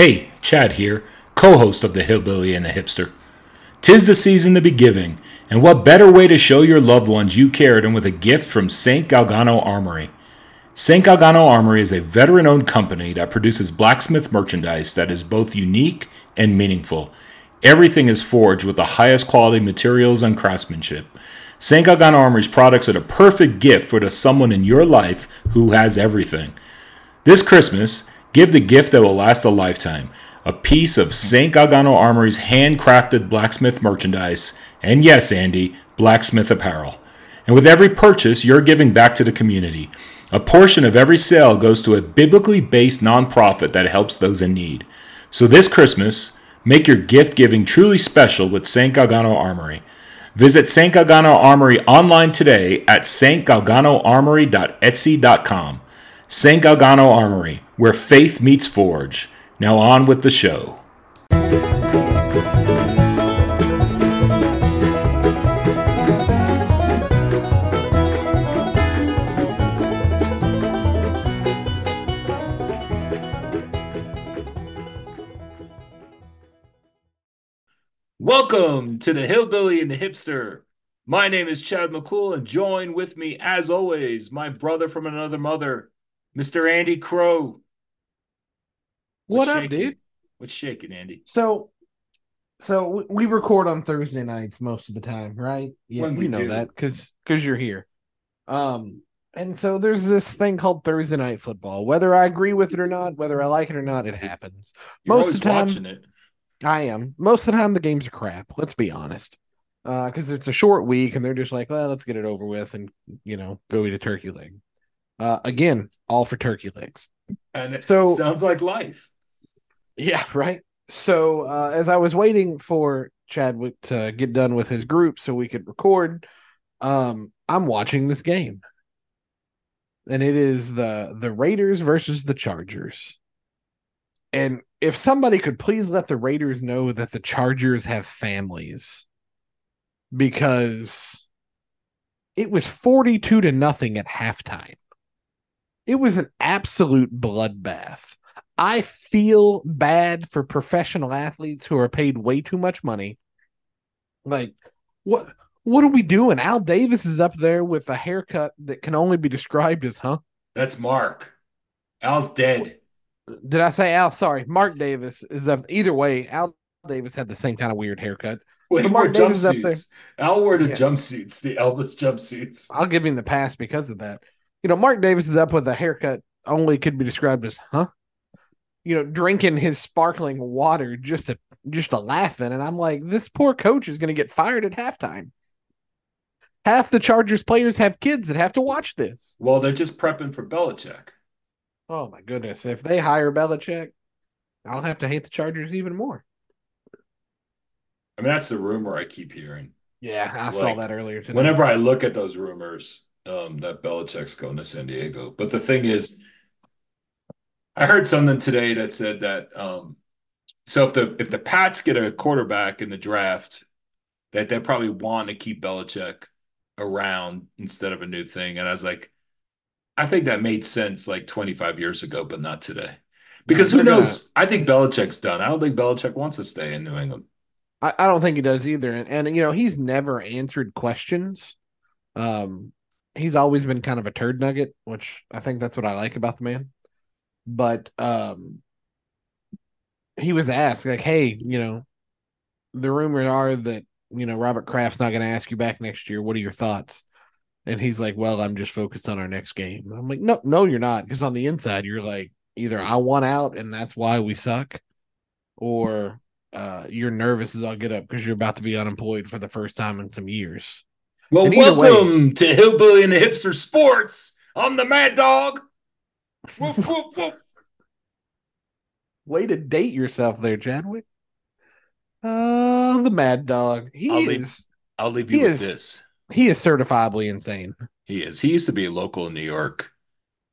Hey, Chad here, co host of The Hillbilly and the Hipster. Tis the season to be giving, and what better way to show your loved ones you care than with a gift from St. Galgano Armory? St. Galgano Armory is a veteran owned company that produces blacksmith merchandise that is both unique and meaningful. Everything is forged with the highest quality materials and craftsmanship. St. Galgano Armory's products are the perfect gift for the someone in your life who has everything. This Christmas, give the gift that will last a lifetime a piece of St. Galgano Armory's handcrafted blacksmith merchandise, and yes, Andy, blacksmith apparel. And with every purchase, you're giving back to the community. A portion of every sale goes to a biblically based nonprofit that helps those in need. So this Christmas, make your gift giving truly special with St. Galgano Armory. Visit St. Galgano Armory online today at stgalganoarmory.etsy.com. St. Galgano Armory, where faith meets forge. Now on with the show. Welcome to the Hillbilly and the Hipster. My name is Chad McCool, and join with me, as always, my brother from another mother, Mr. Andy Crow. What What's up, shaking? dude? What's shaking, Andy? So, so we- record on Thursday nights most of the time, right? Yeah, When we you know do. that because because you're here. Um, and so there's this thing called Thursday night football. Whether I agree with it or not, whether I like it or not, it happens. You're Most of the time- watching it. I am. Most of the time, the games are crap. Let's be honest. Uh, because it's a short week, and they're just like, well, let's get it over with, and you know, go eat a turkey leg. Uh, again, all for turkey legs. And it So- sounds like life. Yeah, right. So uh, as I was waiting for Chadwick to get done with his group so we could record, um, I'm watching this game. And it is the the Raiders versus the Chargers. And if somebody could please let the Raiders know that the Chargers have families because it was 42 to nothing at halftime. It was an absolute bloodbath. I feel bad for professional athletes who are paid way too much money. Like, what what are we doing? Al Davis is up there with a haircut that can only be described as huh? That's Mark. Al's dead. Did I say Al? Sorry, Mark Davis is up. Either way, Al Davis had the same kind of weird haircut. Well, he Mark Davis is up there. jumpsuits. Al wore the Yeah. jumpsuits, the Elvis jumpsuits. I'll give him the pass because of that. You know, Mark Davis is up with a haircut only could be described as huh? You know, drinking his sparkling water just to just to laughing, and I'm like, this poor coach is going to get fired at halftime. Half the Chargers players have kids that have to watch this. Well, they're just prepping for Belichick. Oh my goodness! If they hire Belichick, I'll have to hate the Chargers even more. I mean, that's the rumor I keep hearing. Yeah, I saw that earlier today. Whenever I look at those rumors, um, that Belichick's going to San Diego. But the thing is, I heard something today that said that um, so if the if the Pats get a quarterback in the draft, that they probably want to keep Belichick around instead of a new thing. And I was like, I think that made sense like 25 years ago, but not today. Because who knows? I think Belichick's done. I don't think Belichick wants to stay in New England. I, I don't think he does either. And, and you know, he's never answered questions. Um, he's always been kind of a turd nugget, which I think that's what I like about the man. But um he was asked, like, hey, you know, the rumors are that, you know, Robert Kraft's not gonna ask you back next year. What are your thoughts? And he's like, Well, I'm just focused on our next game. I'm like, No, no, you're not, because on the inside you're like, either I want out and that's why we suck, or uh, you're nervous as I'll get up because you're about to be unemployed for the first time in some years. Well, either way- welcome to Hillbilly and the Hipster Sports. I'm the Mad Dog. Woof, woof, woof. Way to date yourself there, Chadwick. Uh, the Mad Dog. He I'll is leave- I'll leave you with is- this. he is certifiably insane. He is. He used to be a local in New York.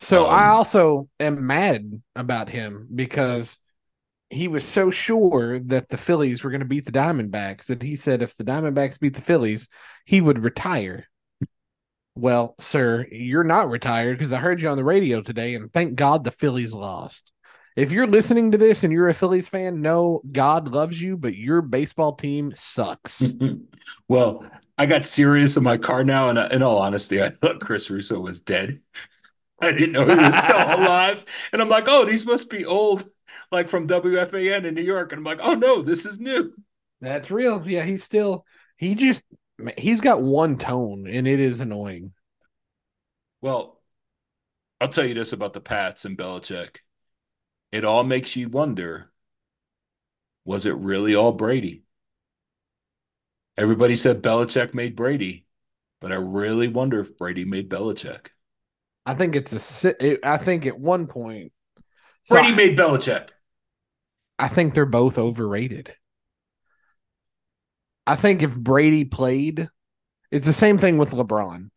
So Um, I also am mad about him because he was so sure that the Phillies were going to beat the Diamondbacks that he said if the Diamondbacks beat the Phillies, he would retire. Well, sir, you're not retired because I heard you on the radio today, and thank God the Phillies lost. If you're listening to this and you're a Phillies fan, no, God loves you, but your baseball team sucks. well, I got serious in my car now, and uh, in all honesty, I thought Chris Russo was dead. I didn't know he was still alive, and I'm like, oh, these must be old, like from WFAN in New York, and I'm like, oh no, this is new. That's real. Yeah, he's still. He just he's got one tone, and it is annoying. Well, I'll tell you this about the Pats and Belichick. It all makes you wonder was it really all Brady? Everybody said Belichick made Brady, but I really wonder if Brady made Belichick. I think it's a. I think at one point, Brady so made Belichick. I think they're both overrated. I think if Brady played, it's the same thing with LeBron.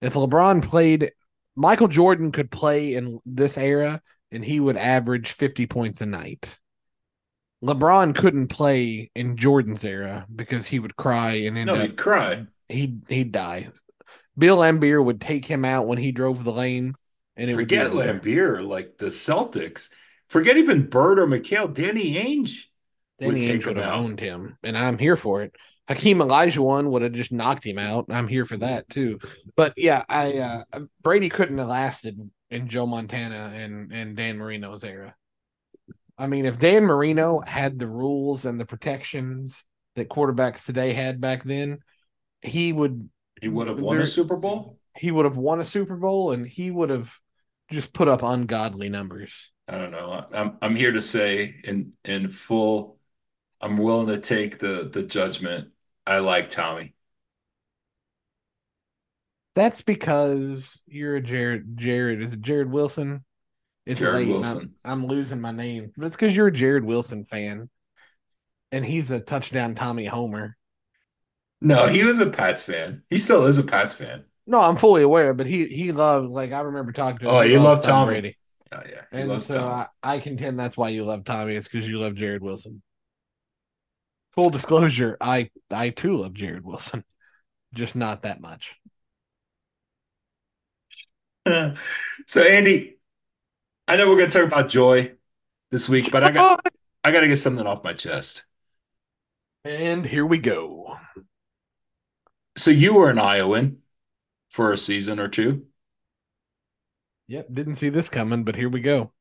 If LeBron played, Michael Jordan could play in this era and he would average 50 points a night. LeBron couldn't play in Jordan's era because he would cry and end no, he'd cry. He'd he'd die. Bill Laimbeer would take him out when he drove the lane. And forget Laimbeer, like the Celtics. Forget even Bird or McHale. Danny Ainge. Danny Ainge would have owned him, and I'm here for it. Hakeem Olajuwon would have just knocked him out. I'm here for that too. But yeah, I uh, Brady couldn't have lasted in Joe Montana and and Dan Marino's era. I mean, if Dan Marino had the rules and the protections that quarterbacks today had back then, he would he would have won there, a Super Bowl. He would have won a Super Bowl, and he would have just put up ungodly numbers. I don't know. I'm I'm here to say in in full, I'm willing to take the the judgment. I like Tommy. That's because you're a Jared. Jared is it Jared Wilson? It's Jared late. Wilson. I'm, I'm, losing my name, but it's because you're a Jared Wilson fan, and he's a touchdown Tommy Homer. No, he was a Pats fan. He still is a Pats fan. No, I'm fully aware, but he he loved like I remember talking to him. Oh, he, loved Tom Brady. Oh yeah, he and so I, I, contend that's why you love Tommy. It's because you love Jared Wilson. Full disclosure, I I too love Jared Wilson, just not that much. so Andy, I know we're going to talk about joy this week, but I got I got to get something off my chest. And here we go. So you were an Iowan for a season or two. Yep, didn't see this coming, but here we go.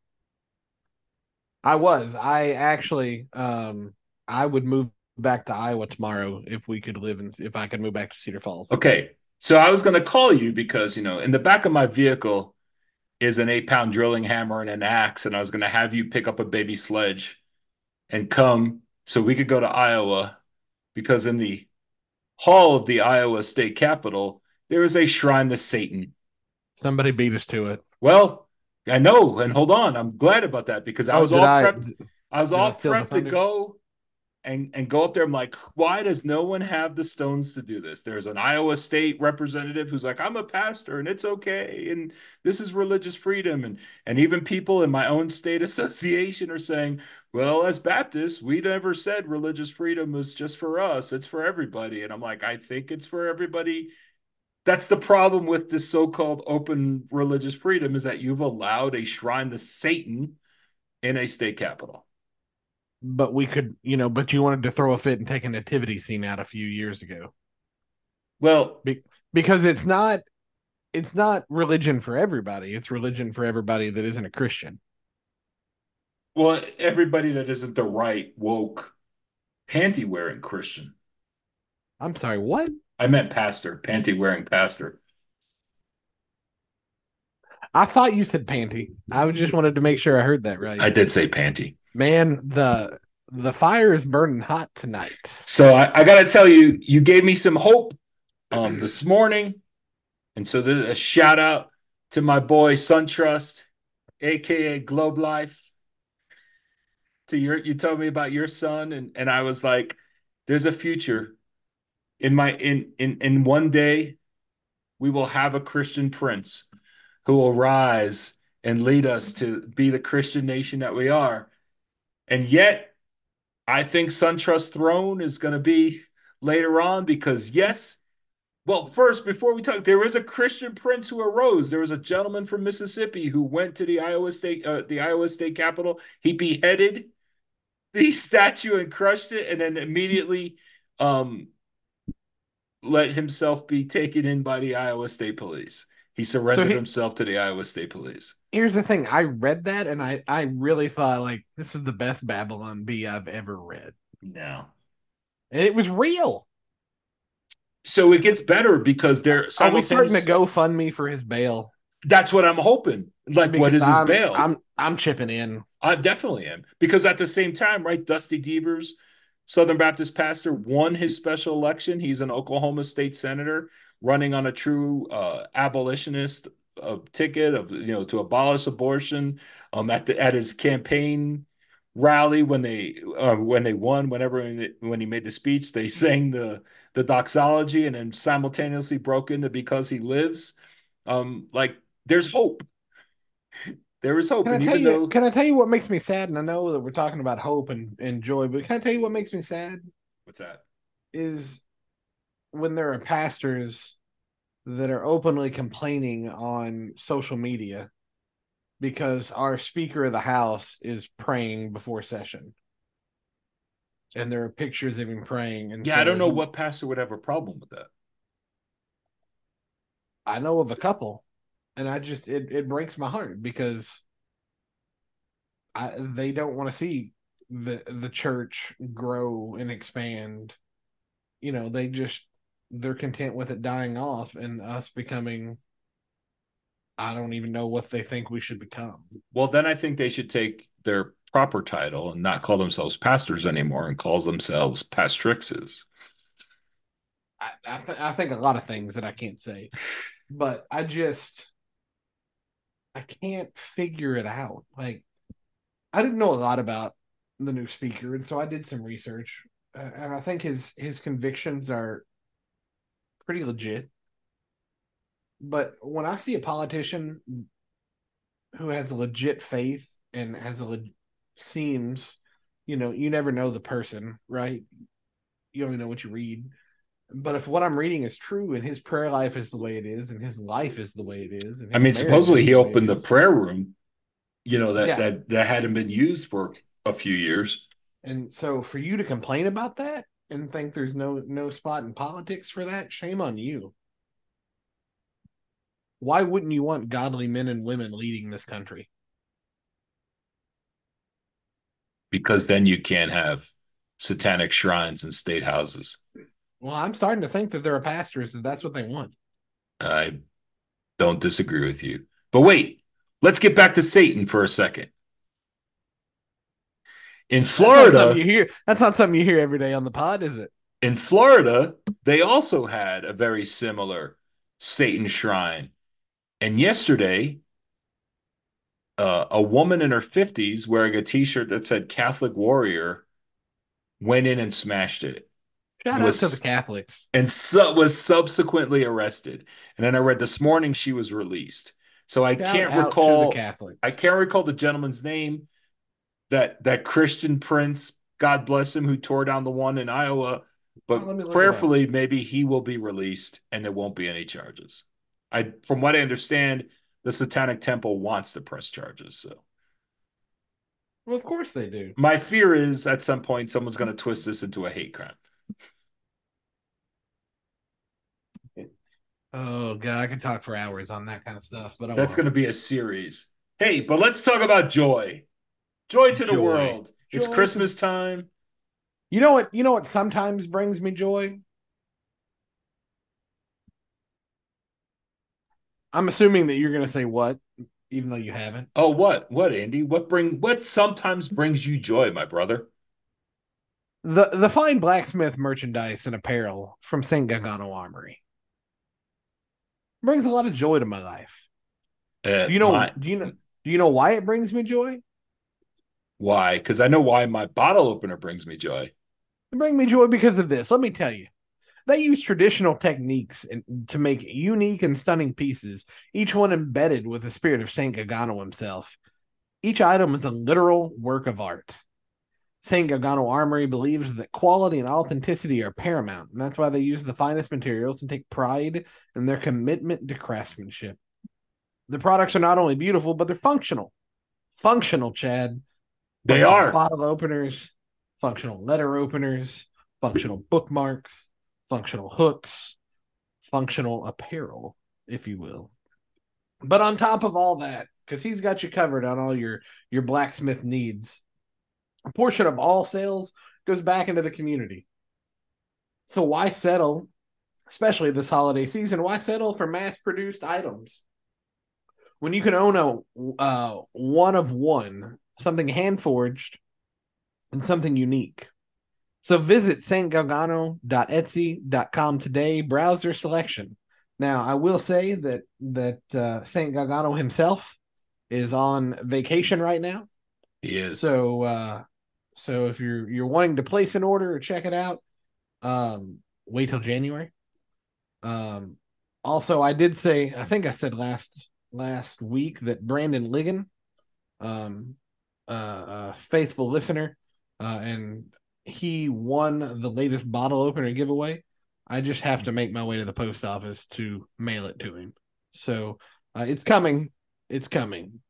I was. I actually um I would move back to Iowa tomorrow if we could live in if I could move back to Cedar Falls. Okay. So I was going to call you because, you know, in the back of my vehicle is an eight pound drilling hammer and an axe. And I was going to have you pick up a baby sledge and come so we could go to Iowa because in the hall of the Iowa state capitol, there is a shrine to Satan. Somebody beat us to it. Well, I know. And hold on. I'm glad about that because I oh, was all prepped. I, I was all prepped to go and and go up there. I'm like, why does no one have the stones to do this? There's an Iowa State representative who's like, I'm a pastor and it's okay, and this is religious freedom, and and even people in my own state association are saying, well, as Baptists, we never said religious freedom was just for us; it's for everybody. And I'm like, I think it's for everybody. That's the problem with this so-called open religious freedom is that you've allowed a shrine to Satan in a state capital but we could, you know, but you wanted to throw a fit and take a nativity scene out a few years ago. Well, Be- because it's not it's not religion for everybody. It's religion for everybody that isn't a Christian. Well, everybody that isn't the right woke panty wearing Christian. I'm sorry, what? I meant pastor, panty wearing pastor. I thought you said panty. I just wanted to make sure I heard that right. I did say panty. Man, the the fire is burning hot tonight. So I, I got to tell you, you gave me some hope um, this morning, and so there's a shout out to my boy SunTrust, aka Globe Life. To your, you told me about your son, and and I was like, there's a future. In my in in in one day, we will have a Christian prince who will rise and lead us to be the Christian nation that we are. And yet, I think SunTrust Throne is going to be later on because, yes, Well, first, before we talk, there is a Christian prince who arose. There was a gentleman from Mississippi who went to the Iowa State, uh, the Iowa State Capitol. He beheaded the statue and crushed it, and then immediately um, let himself be taken in by the Iowa State Police. He surrendered so he, himself to the Iowa State Police. Here's the thing: I read that, and I I really thought like this is the best Babylon Bee I've ever read. No, and it was real. So it gets better because they're are we starting to go fund me for his bail? That's what I'm hoping. Like, because what is his I'm, bail? I'm I'm chipping in. I definitely am because at the same time, right? Dusty Deevers, Southern Baptist pastor, won his special election. He's an Oklahoma state senator running on a true uh, abolitionist uh, ticket of you know to abolish abortion. Um, at the at his campaign rally when they uh, when they won, whenever when he made the speech, they sang the the doxology and then simultaneously broke into because he lives. Um, like there's hope. There is hope. Can I tell you? Though... Can I tell you what makes me sad? And I know that we're talking about hope and, and joy, but can I tell you what makes me sad? What's that? Is when there are pastors that are openly complaining on social media because our Speaker of the House is praying before session. And there are pictures of him praying. And yeah, so I don't know what pastor would have a problem with that. I know of a couple, and I just it, it breaks my heart because I they don't want to see the the church grow and expand. You know, they just they're content with it dying off and us becoming I don't even know what they think we should become. Well, then I think they should take their proper title and not call themselves pastors anymore and call themselves pastrixes. I I, th- I think a lot of things that I can't say, but I just I can't figure it out. Like I didn't know a lot about the new speaker, and so I did some research, uh, and I think his his convictions are pretty legit. But when I see a politician who has a legit faith and has a le- seems, you know, you never know the person, right? You only know what you read. But if what I'm reading is true and his prayer life is the way it is and his life is the way it is, I mean, supposedly he opened the prayer room, you know, that, yeah. that that hadn't been used for a few years. And so for you to complain about that and think there's no no spot in politics for that, shame on you. Why wouldn't you want godly men and women leading this country? Because then you can't have satanic shrines and state houses. Well, I'm starting to think that there are pastors that that's what they want. I don't disagree with you. But wait, let's get back to Satan for a second. In Florida, that's you hear that's not something you hear every day on the pod, is it? In Florida, they also had a very similar Satan shrine. And yesterday, uh, a woman in her 50s wearing a t shirt that said Catholic Warrior went in and smashed it. Shout was, out to the Catholics. And su- was subsequently arrested. And then I read this morning she was released. So I Shout can't recall I can't recall the gentleman's name that that Christian prince, God bless him, who tore down the one in Iowa. But oh, prayerfully, maybe he will be released and there won't be any charges. I from what I understand, the Satanic Temple wants to press charges. So well, of course they do. My fear is at some point someone's going to twist this into a hate crime. Oh god, I could talk for hours on that kind of stuff, but I that's going to be a series. Hey, but let's talk about joy. Joy to joy. the world. Joy it's Christmas time. You know what? You know what sometimes brings me joy? I'm assuming that you're going to say what, even though you haven't. Oh, what? What, Andy? What bring what sometimes brings you joy, my brother? The the fine blacksmith merchandise and apparel from St. Galgano Armory brings a lot of joy to my life. Uh, do you know? My, do you know? Do you know why it brings me joy? Why? Because I know why my bottle opener brings me joy. It brings me joy because of this. Let me tell you. They use traditional techniques to make unique and stunning pieces, each one embedded with the spirit of Saint Galgano himself. Each item is a literal work of art. St. Galgano Armory believes that quality and authenticity are paramount, and that's why they use the finest materials and take pride in their commitment to craftsmanship. The products are not only beautiful, but they're functional. Functional, Chad. They are. bottle openers, functional letter openers, functional bookmarks, functional hooks, functional apparel, if you will. But on top of all that, because he's got you covered on all your your blacksmith needs, a portion of all sales goes back into the community. So why settle, especially this holiday season? Why settle for mass produced items when you can own a uh, one of one, something hand forged, and something unique? So visit stgalgano.etsy.com today. Browse their selection. Now, I will say that that uh, Saint Galgano himself is on vacation right now. He is. So uh so if you're you're wanting to place an order or check it out, um wait till January. Um also I did say I think I said last last week that Brandon Ligon, um uh, a faithful listener, uh and he won the latest bottle opener giveaway. I just have to make my way to the post office to mail it to him. So uh, it's coming. It's coming.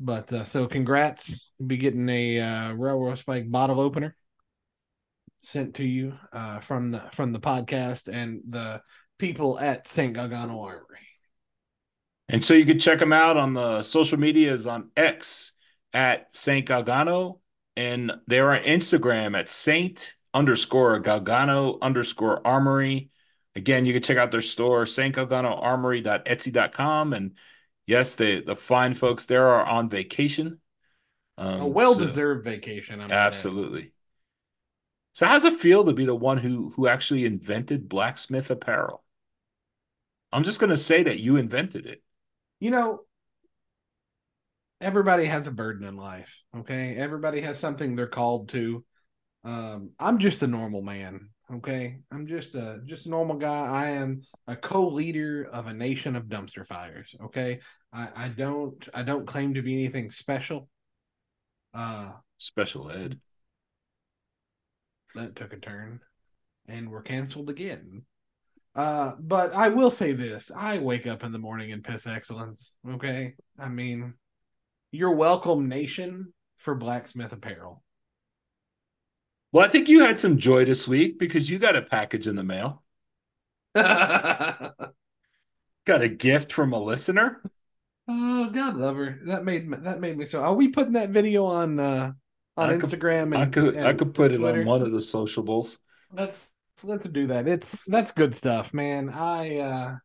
But uh, so congrats. Be getting a uh, railroad spike bottle opener sent to you uh, from the from the podcast and the people at St. Galgano Armory. And so you can check them out on the social medias on X at Saint Galgano, and they're on Instagram at Saint underscore Galgano underscore Armory. Again, you can check out their store, saintgalganoarmory.etsy.com. And yes, the the fine folks there are on vacation. Um, a well deserved so, vacation. I mean, absolutely. So, how's it feel to be the one who who actually invented blacksmith apparel? I'm just going to say that you invented it. You know, everybody has a burden in life. Okay, everybody has something they're called to. Um, I'm just a normal man. Okay, I'm just a just a normal guy. I am a co-leader of a nation of dumpster fires. Okay, I, I don't I don't claim to be anything special. Uh, special ed. That took a turn, and we're canceled again. Uh, but I will say this: I wake up in the morning and piss excellence. Okay, I mean, you're welcome, nation, for blacksmith apparel. Well, I think you had some joy this week because you got a package in the mail. got a gift from a listener. Oh, God love her. That made that made me so. Are we putting that video on uh on I Instagram? Could, and, I could and I could put Twitter? it on one of the sociables. Let's let's do that. It's that's good stuff, man. I uh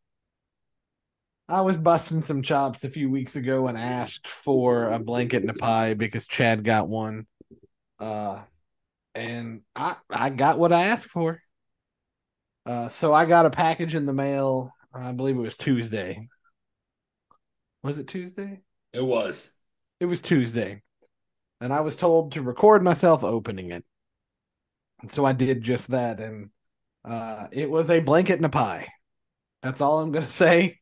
I was busting some chops a few weeks ago and asked for a blanket and a pie because Chad got one. Uh and I I got what I asked for. Uh, so I got a package in the mail. I believe it was Tuesday. Was it Tuesday? It was. It was Tuesday, and I was told to record myself opening it. And so I did just that, and uh, it was a blanket and a pie. That's all I'm gonna say.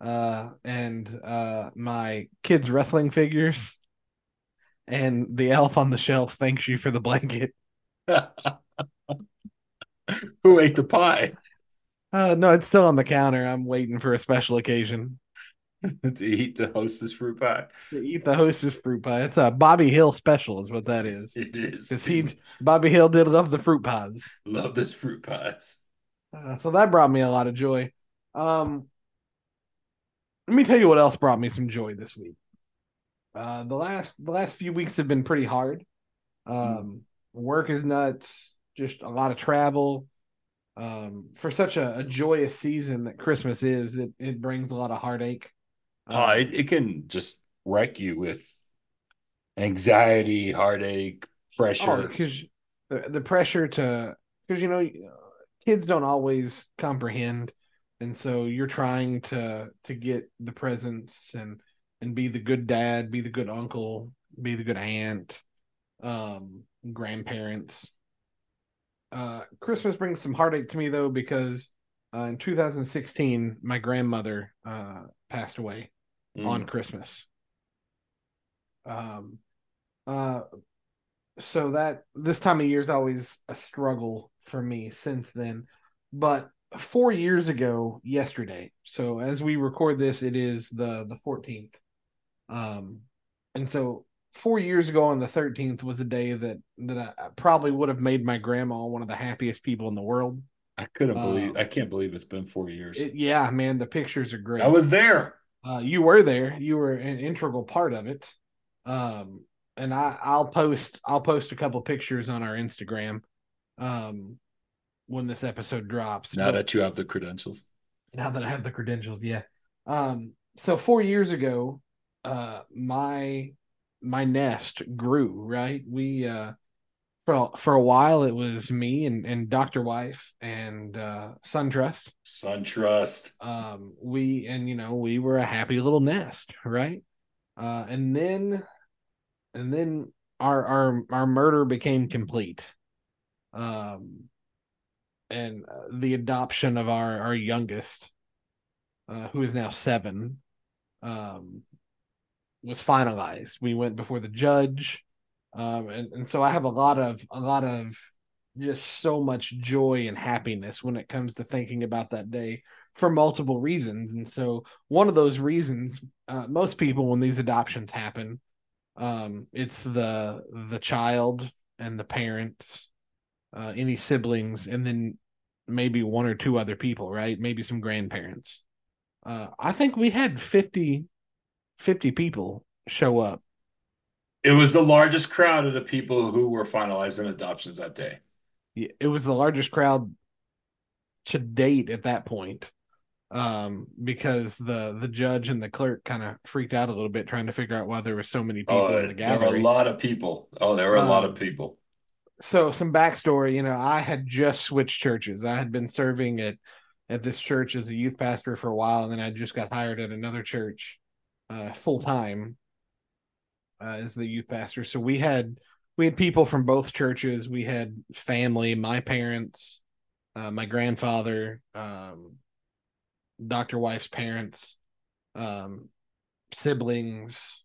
Uh, and uh, my kids' wrestling figures and the elf on the shelf thanks you for the blanket. Who ate the pie? Uh, no, it's still on the counter. I'm waiting for a special occasion. to eat the hostess fruit pie. To eat the hostess fruit pie. It's a Bobby Hill special, is what that is. It is. Because he, Bobby Hill did love the fruit pies. Love this fruit pies. Uh, so that brought me a lot of joy. Um, let me tell you what else brought me some joy this week. Uh, the last the last few weeks have been pretty hard. Um. Work is nuts. Just a lot of travel. Um, for such a, a, joyous season that Christmas is, it it brings a lot of heartache. Um, oh, it, it can just wreck you with anxiety, heartache, pressure. Because oh, the, the pressure to because you know kids don't always comprehend, and so you're trying to to get the presents and and be the good dad, be the good uncle, be the good aunt, um, grandparents. Uh, Christmas brings some heartache to me though because uh, in 2016 my grandmother uh, passed away mm. on Christmas. Um, uh, so that this time of year is always a struggle for me since then. But four years ago, yesterday. So as we record this, it is the the fourteenth. Um, and so four years ago on the thirteenth was a day that that I probably would have made my grandma one of the happiest people in the world. I couldn't believe. Um, I can't believe it's been four years. It, yeah, man, the pictures are great. I was there. Uh, you were there. You were an integral part of it. Um, and I, I'll post. I'll post a couple pictures on our Instagram. Um, when this episode drops. Now but, that you have the credentials. Now that I have the credentials, yeah. Um, so four years ago, uh, my my nest grew. Right, we uh, for for a while it was me and and Doctor Wife and uh, SunTrust. SunTrust. Um, we and you know we were a happy little nest, right? Uh, and then and then our our our murder became complete. Um, and uh, the adoption of our our youngest, uh, who is now seven, um, was finalized. We went before the judge, um, and and so I have a lot of a lot of just so much joy and happiness when it comes to thinking about that day for multiple reasons. And so one of those reasons, uh, most people when these adoptions happen, um, it's the the child and the parents uh, any siblings, and then maybe one or two other people, right? Maybe some grandparents. Uh, I think we had 50, 50 people show up. It was the largest crowd of the people who were finalizing adoptions that day. Yeah, it was the largest crowd to date at that point um, because the the judge and the clerk kind of freaked out a little bit trying to figure out why there were so many people oh, in the gathering. There were a lot of people. Oh, there were a um, lot of people so some backstory, you know, I had just switched churches. I had been serving at at this church as a youth pastor for a while, and then I just got hired at another church uh, full time uh, as the youth pastor. So we had we had people from both churches. We had family, my parents, uh, my grandfather, um, Doctor Wife's parents, um, siblings.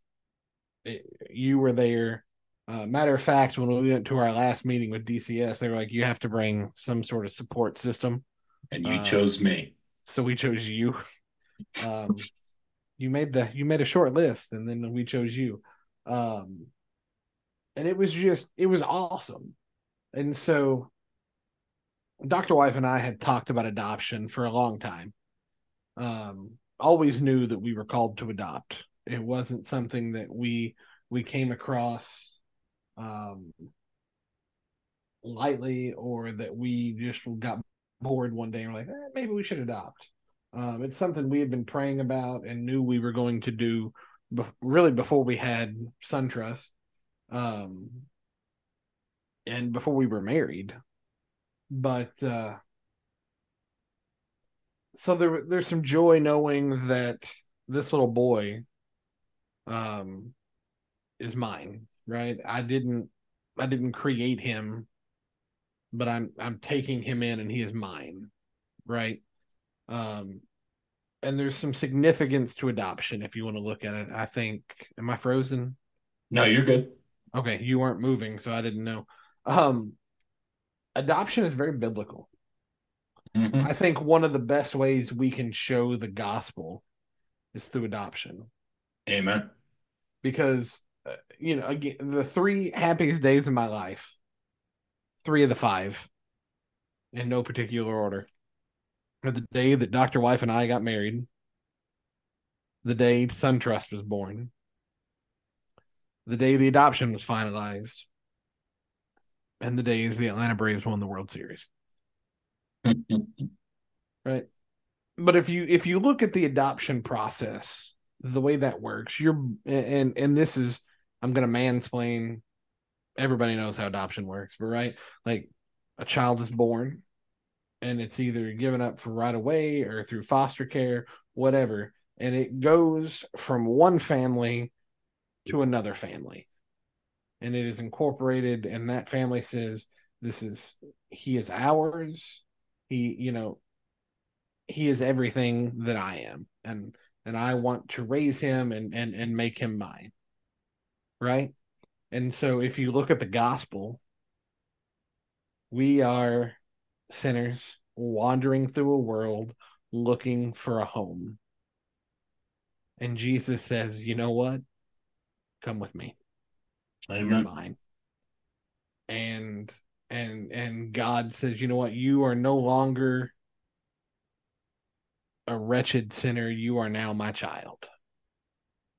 It, you were there. Uh, matter of fact, when we went to our last meeting with DCS, they were like, "You have to bring some sort of support system," and you uh, chose me. So we chose you. Um, you made the you made a short list, and then we chose you. Um, and it was just it was awesome. And so, Doctor Wife and I had talked about adoption for a long time. Um, always knew that we were called to adopt. It wasn't something that we we came across um, lightly or that we just got bored one day and we're like, eh, maybe we should adopt. Um, it's something we had been praying about and knew we were going to do bef- really before we had SunTrust um, and before we were married. But uh, so there, there's some joy knowing that this little boy um, is mine right? I didn't I didn't create him, but I'm I'm taking him in and he is mine, right? Um and there's some significance to adoption if you want to look at it. I think am I frozen? No, you're good. Okay, you weren't moving, so I didn't know. Um adoption is very biblical. Mm-hmm. I think one of the best ways we can show the gospel is through adoption. Amen. Because you know, again, the three happiest days of my life, three of the five, in no particular order, are the day that Dr. Wife and I got married, the day SunTrust was born, the day the adoption was finalized, and the days the Atlanta Braves won the World Series. right. But if you if you look at the adoption process, the way that works, you're and and this is I'm gonna mansplain. Everybody knows how adoption works, but right, like a child is born, and it's either given up for right away or through foster care, whatever, and it goes from one family to another family, and it is incorporated, and that family says, "This is he is ours." He, you know, he is everything that I am, and and I want to raise him and and and make him mine right? And so if you look at the gospel, we are sinners wandering through a world looking for a home. And Jesus says, You know what? Come with me. Amen. You're mine. And and and God says, you know what? You are no longer a wretched sinner. You are now my child.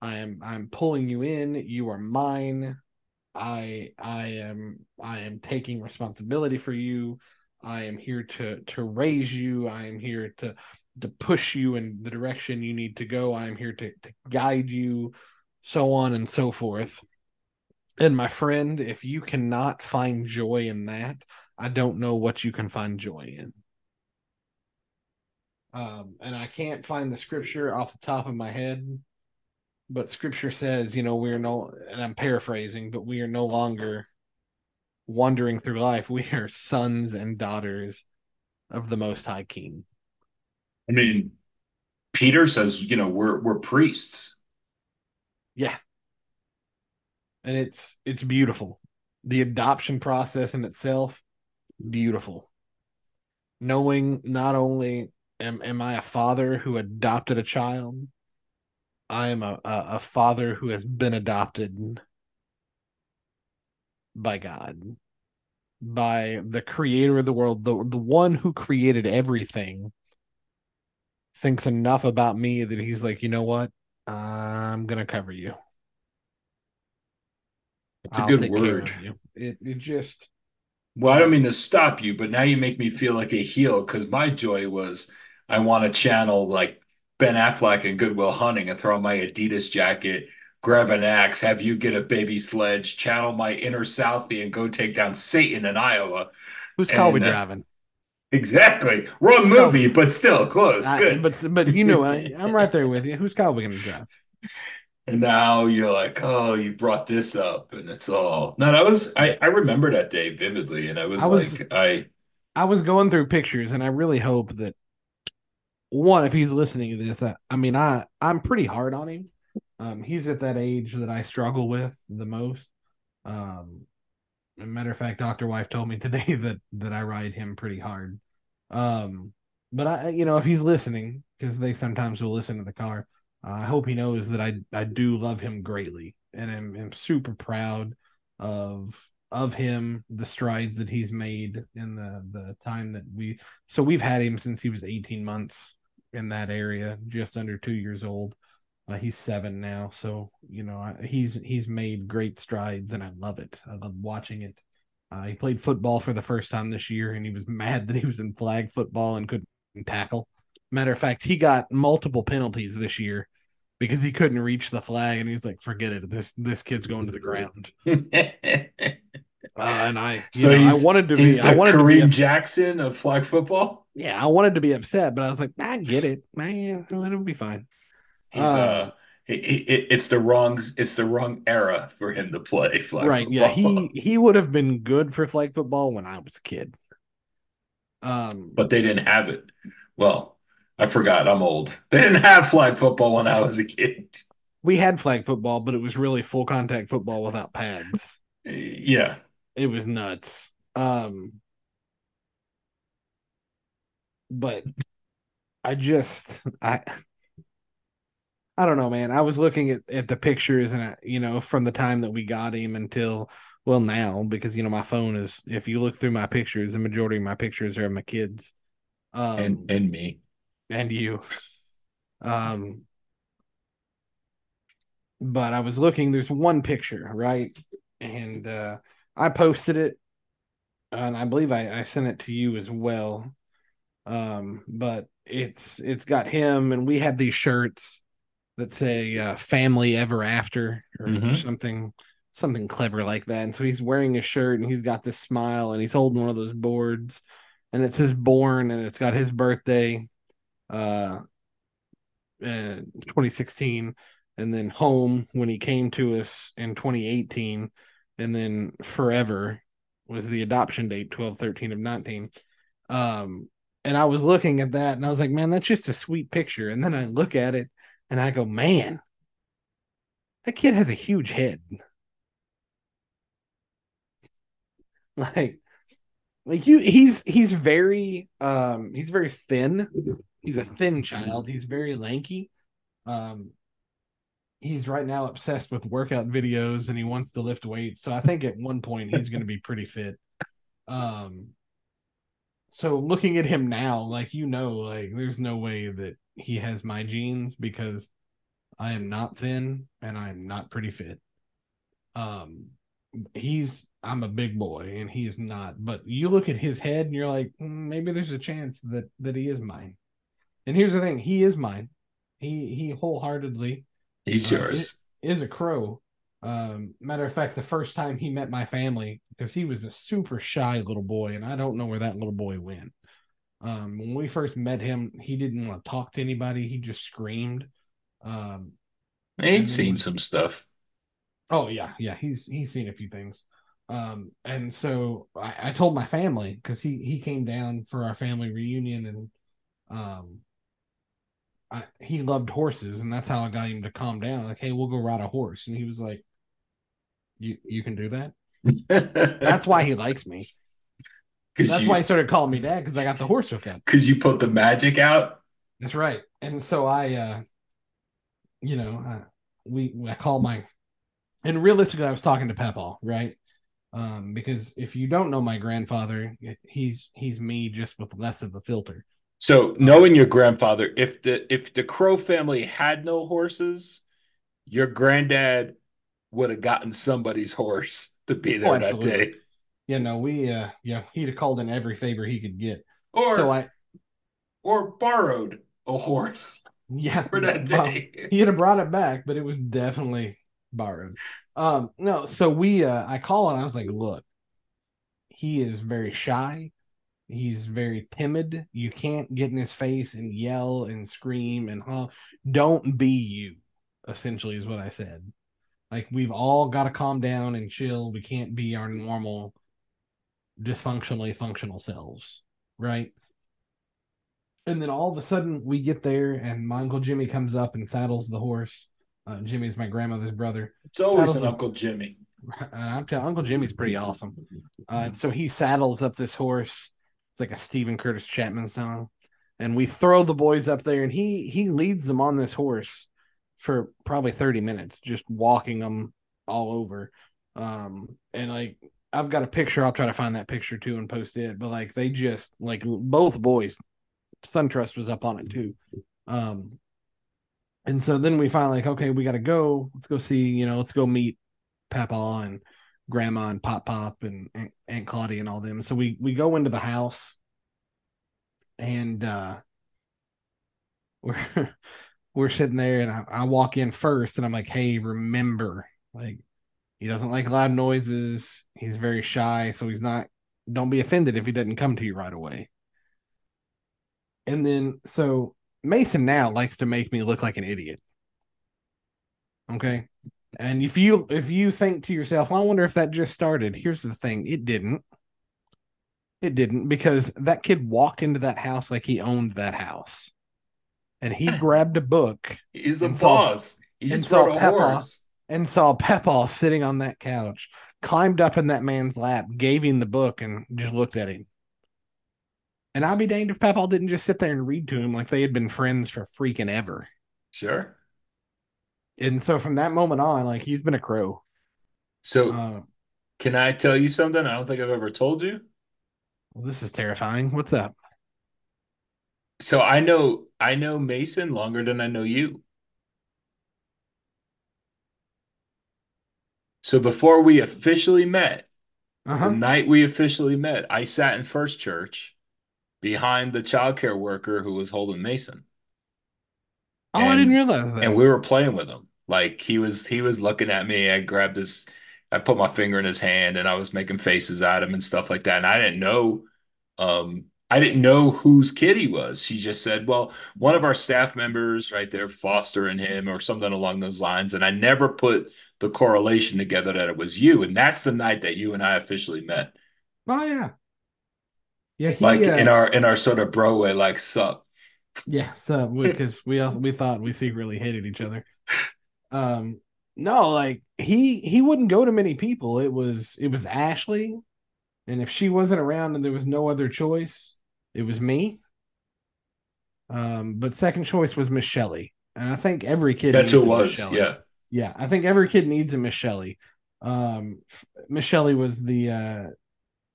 I am I'm pulling you in. You are mine. I I am I am taking responsibility for you. I am here to to raise you. I am here to to push you in the direction you need to go. I am here to to guide you, so on and so forth. And my friend, if you cannot find joy in that, I don't know what you can find joy in. Um, and I can't find the scripture off the top of my head, but scripture says, you know, we're no, and I'm paraphrasing, but we are no longer wandering through life. We are sons and daughters of the Most High King. I mean, Peter says, you know, we're we're priests. Yeah. And it's it's beautiful. The adoption process in itself, beautiful. Knowing not only am, am I a father who adopted a child, I am a, a, father who has been adopted by God, by the creator of the world, the, the one who created everything, thinks enough about me that he's like, you know what? I'm going to cover you. It's a I'll good word. It, it just. Well, I don't mean to stop you, but now you make me feel like a heel because my joy was I want to channel like Ben Affleck and Good Will Hunting and throw on my Adidas jacket grab an axe, have you get a baby sledge, channel my inner Southie, and go take down Satan in Iowa. Who's Colby uh, driving? Exactly. Wrong Who's movie, but still close. I, Good. But but you know, I, am right there with you. Who's Colby going to drive? And now you're like, oh, you brought this up, and it's all. No, that was I. I remember that day vividly, and I was, I was like, I. I was going through pictures, and I really hope that one, if he's listening to this, I, I mean, I I'm pretty hard on him um, he's at that age that I struggle with the most. Um, matter of fact, Doctor Wife told me today that that I ride him pretty hard. Um, but I, you know, if he's listening, because they sometimes will listen to the car, uh, I hope he knows that I I do love him greatly, and I'm, I'm super proud of of him, the strides that he's made in the the time that we. So we've had him since he was 18 months in that area, just under two years old. Uh, he's seven now, so you know he's he's made great strides, and I love it. I love watching it. Uh, he played football for the first time this year, and he was mad that he was in flag football and couldn't tackle. Matter of fact, he got multiple penalties this year because he couldn't reach the flag, and he's like, "Forget it. This this kid's going to the ground." uh, and I, so know, I wanted to be. I wanted Kareem to be Jackson of flag football. Yeah, I wanted to be upset, but I was like, I get it, man. It'll be fine. He's uh, uh it's the wrong it's the wrong era for him to play flag right football. yeah he he would have been good for flag football when i was a kid. Um but they didn't have it. Well i forgot i'm old. They didn't have flag football when i was a kid. We had flag football but it was really full contact football without pads. Yeah. It was nuts. Um but i just i I don't know, man. I was looking at, at the pictures and, I, you know, from the time that we got him until, well, now, because, you know, my phone is, if you look through my pictures, the majority of my pictures are of my kids. Um, and, and me. And you. Um, but I was looking, there's one picture, right? And uh, I posted it, and I believe I, I sent it to you as well. Um, but it's it's got him, and we had these shirts that say uh, "Family Ever After" or mm-hmm. something something clever like that. And so he's wearing a shirt and he's got this smile and he's holding one of those boards and it says born and it's got his birthday uh, uh 2016 and then home when he came to us in 2018 and then forever was the adoption date 12 13 of 19 um and I was looking at that and I was like man that's just a sweet picture. And then I look at it and I go, man, that kid has a huge head. like like you he's he's very um he's very thin. He's a thin child. He's very lanky. Um he's right now obsessed with workout videos and he wants to lift weights. So i think at one point he's going to be pretty fit. Um so looking at him now like you know like there's no way that he has my genes because i am not thin and i'm not pretty fit um he's I'm a big boy and he is not. But you look at his head and you're like, mm, maybe there's a chance that that he is mine. And here's the thing, he is mine. He he wholeheartedly he's uh, yours. Is, is, a crow. Um, matter of fact, the first time he met my family, because he was a super shy little boy, and I don't know where that little boy went. Um, when we first met him, he didn't want to talk to anybody. He just screamed. Um, he'd seen some stuff. Oh yeah, yeah. He's he's seen a few things. Um, and so I, I told my family because he he came down for our family reunion and um I, he loved horses and that's how I got him to calm down. Like, hey, we'll go ride a horse. And he was like, You you can do that? that's why he likes me. That's you, why he started calling me dad because I got the horse with him. Because you put the magic out. That's right. And so I, uh, you know, uh, we I call my, and realistically, I was talking to Peppa, right? um, because if you don't know my grandfather, he's he's me just with less of a filter. So knowing your grandfather, if the if the Crow family had no horses, your granddad would have gotten somebody's horse to be there oh, that day. Yeah, no, we uh yeah, he'd have called in every favor he could get. Or so I or borrowed a horse. Yeah, for that day. Well, he'd have brought it back, but it was definitely borrowed. Um, no, so we uh I call and I was like, look, he is very shy. He's very timid. You can't get in his face and yell and scream and huh. Don't be you, essentially, is what I said. Like we've all got to calm down and chill. We can't be our normal, dysfunctionally functional selves, right? And then all of a sudden we get there and my uncle Jimmy comes up and saddles the horse uh, Jimmy's my grandmother's brother. It's always an Uncle Jimmy. I'm telling Uncle Jimmy's pretty awesome. Uh, so he saddles up this horse. It's like a Steven Curtis Chapman song, and we throw the boys up there, and he he leads them on this horse for probably 30 minutes, just walking them all over. Um, and like I've got a picture. I'll try to find that picture too and post it. But like they just like both boys, SunTrust was up on it too. Um, and so then we finally like, okay, we got to go. Let's go see, you know, let's go meet Papa and Grandma and Pop Pop and, and Aunt Claudia and all them. So we we go into the house, and uh we're we're sitting there, and I, I walk in first, and I'm like, hey, remember, like, he doesn't like loud noises. He's very shy, so he's not. Don't be offended if he doesn't come to you right away. And then so Mason now likes to make me look like an idiot. Okay. And if you if you think to yourself, well, I wonder if that just started. Here's the thing, it didn't. It didn't because that kid walked into that house like he owned that house. And he grabbed a book. He's a boss. He just saw a horse. And saw Peppa sitting on that couch, climbed up in that man's lap, gave him the book, and just looked at him. And I'll be danged if Papal didn't just sit there and read to him like they had been friends for freaking ever. Sure. And so from that moment on, like he's been a crow. So uh, can I tell you something I don't think I've ever told you? Well, this is terrifying. What's up? So I know I know Mason longer than I know you. So before we officially met, uh-huh. the night we officially met, I sat in First Church behind the childcare worker who was holding Mason. Oh, and, I didn't realize that. And we were playing with him. Like he was he was looking at me. I grabbed his I put my finger in his hand and I was making faces at him and stuff like that. And I didn't know um I didn't know whose kid he was. She just said, "Well, one of our staff members right there fostering him or something along those lines." And I never put the correlation together that it was you. And that's the night that you and I officially met. Oh yeah. Yeah, he, like uh, in our in our sort of bro way, like sup. Yeah, sup, because we, we we thought we secretly hated each other. Um, no, like he he wouldn't go to many people. It was it was Ashley, And if she wasn't around and there was no other choice, it was me. Um, but second choice was Miss Shelley. And I think every kid That's who it was. Yeah. Yeah. I think every kid needs a Miss Shelley. Um Miss Shelley was the uh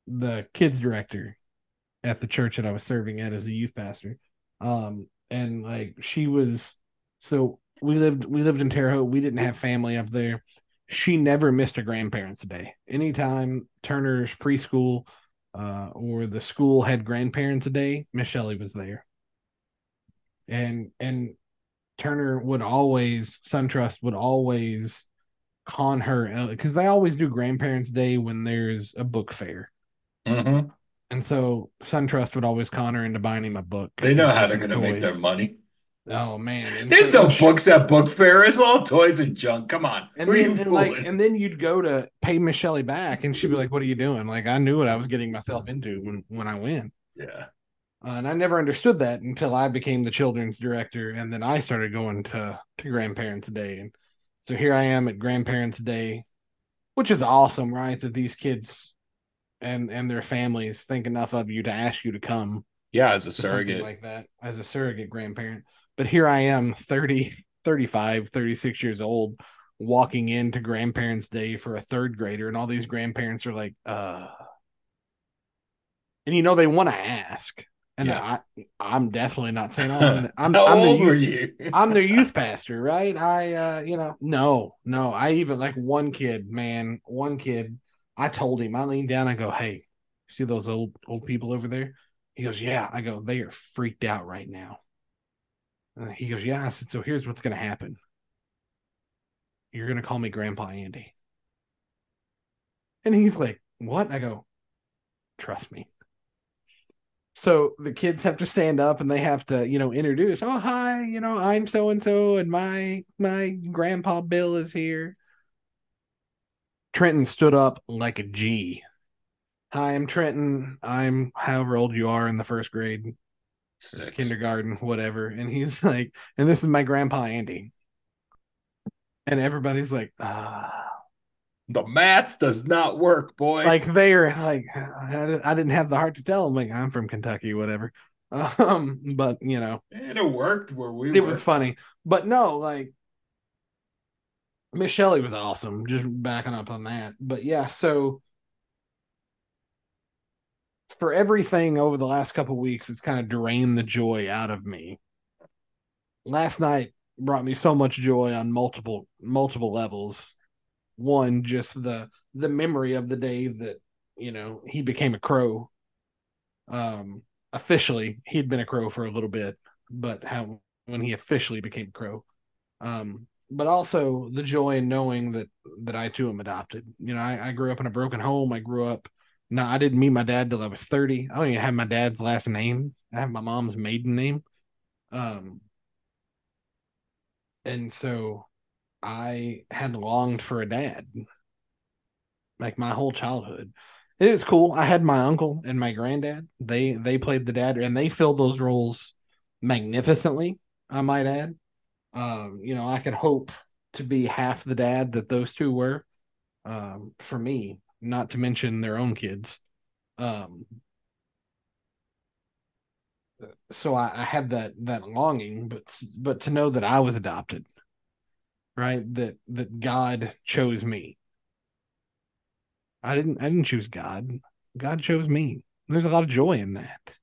the kids director at the church that I was serving at as a youth pastor. Um and like she was so we lived we lived in Terre Haute. We didn't have family up there. She never missed a grandparents' day. Anytime Turner's preschool uh, or the school had grandparents' day, Miss Shelley was there. And and Turner would always SunTrust would always con her because they always do grandparents' day when there's a book fair. Mm-hmm. And so SunTrust would always con her into buying him a book. They know how they're going to make their money. Oh man, and there's no books at book fair. It's all toys and junk. Come on, and then and like, and then you'd go to pay Miss Shelley back, and she'd be like, "What are you doing?" Like I knew what I was getting myself into when when I went. Yeah, uh, and I never understood that until I became the children's director, and then I started going to to Grandparents Day, and so here I am at Grandparents Day, which is awesome, right? That these kids and and their families think enough of you to ask you to come. Yeah, as a surrogate like that, as a surrogate grandparent but here I am 30, 35, 36 years old walking into grandparents day for a third grader and all these grandparents are like uh and you know they want to ask and yeah. I, I'm definitely not saying, "Oh, I'm, I'm, how I'm old youth, were you?" I'm their youth pastor, right? I, uh, you know, no, no. I even like one kid, man, one kid. I told him, I leaned down, I go, "Hey, see those old old people over there?" He goes, "Yeah." I go, "They are freaked out right now." Uh, he goes, Yeah. I said, So here's what's going to happen. You're going to call me Grandpa Andy. And he's like, What? I go, Trust me. So the kids have to stand up and they have to, you know, introduce, Oh, hi, you know, I'm so and so, and my my grandpa Bill is here. Trenton stood up like a G. Hi, I'm Trenton. I'm however old you are in the first grade. Six. kindergarten, whatever. And he's like, and this is my grandpa Andy. And everybody's like, ah. The math does not work, boy. Like they're like, I didn't have the heart to tell them, like, I'm from Kentucky, whatever. Um, but you know, and it worked where we. Were it were. was funny, but no, like Miss Shelley was awesome. Just backing up on that, but yeah. So for everything over the last couple weeks, it's kind of drained the joy out of me. Last night brought me so much joy on multiple multiple levels. One, just the the memory of the day that you know he became a crow. Um, officially, he'd been a crow for a little bit, but how when he officially became a crow. Um, but also the joy in knowing that that I too am adopted. You know, I, I grew up in a broken home. I grew up no, I didn't meet my dad till I was 30. I don't even have my dad's last name. I have my mom's maiden name. Um and so I had longed for a dad like my whole childhood. It is cool. I had my uncle and my granddad. They they played the dad and they filled those roles magnificently, I might add. Um, you know, I could hope to be half the dad that those two were um, for me not to mention their own kids. Um, so I, I had that that longing, but but to know that I was adopted, right? That that God chose me. I didn't I didn't choose God. God chose me. There's a lot of joy in that.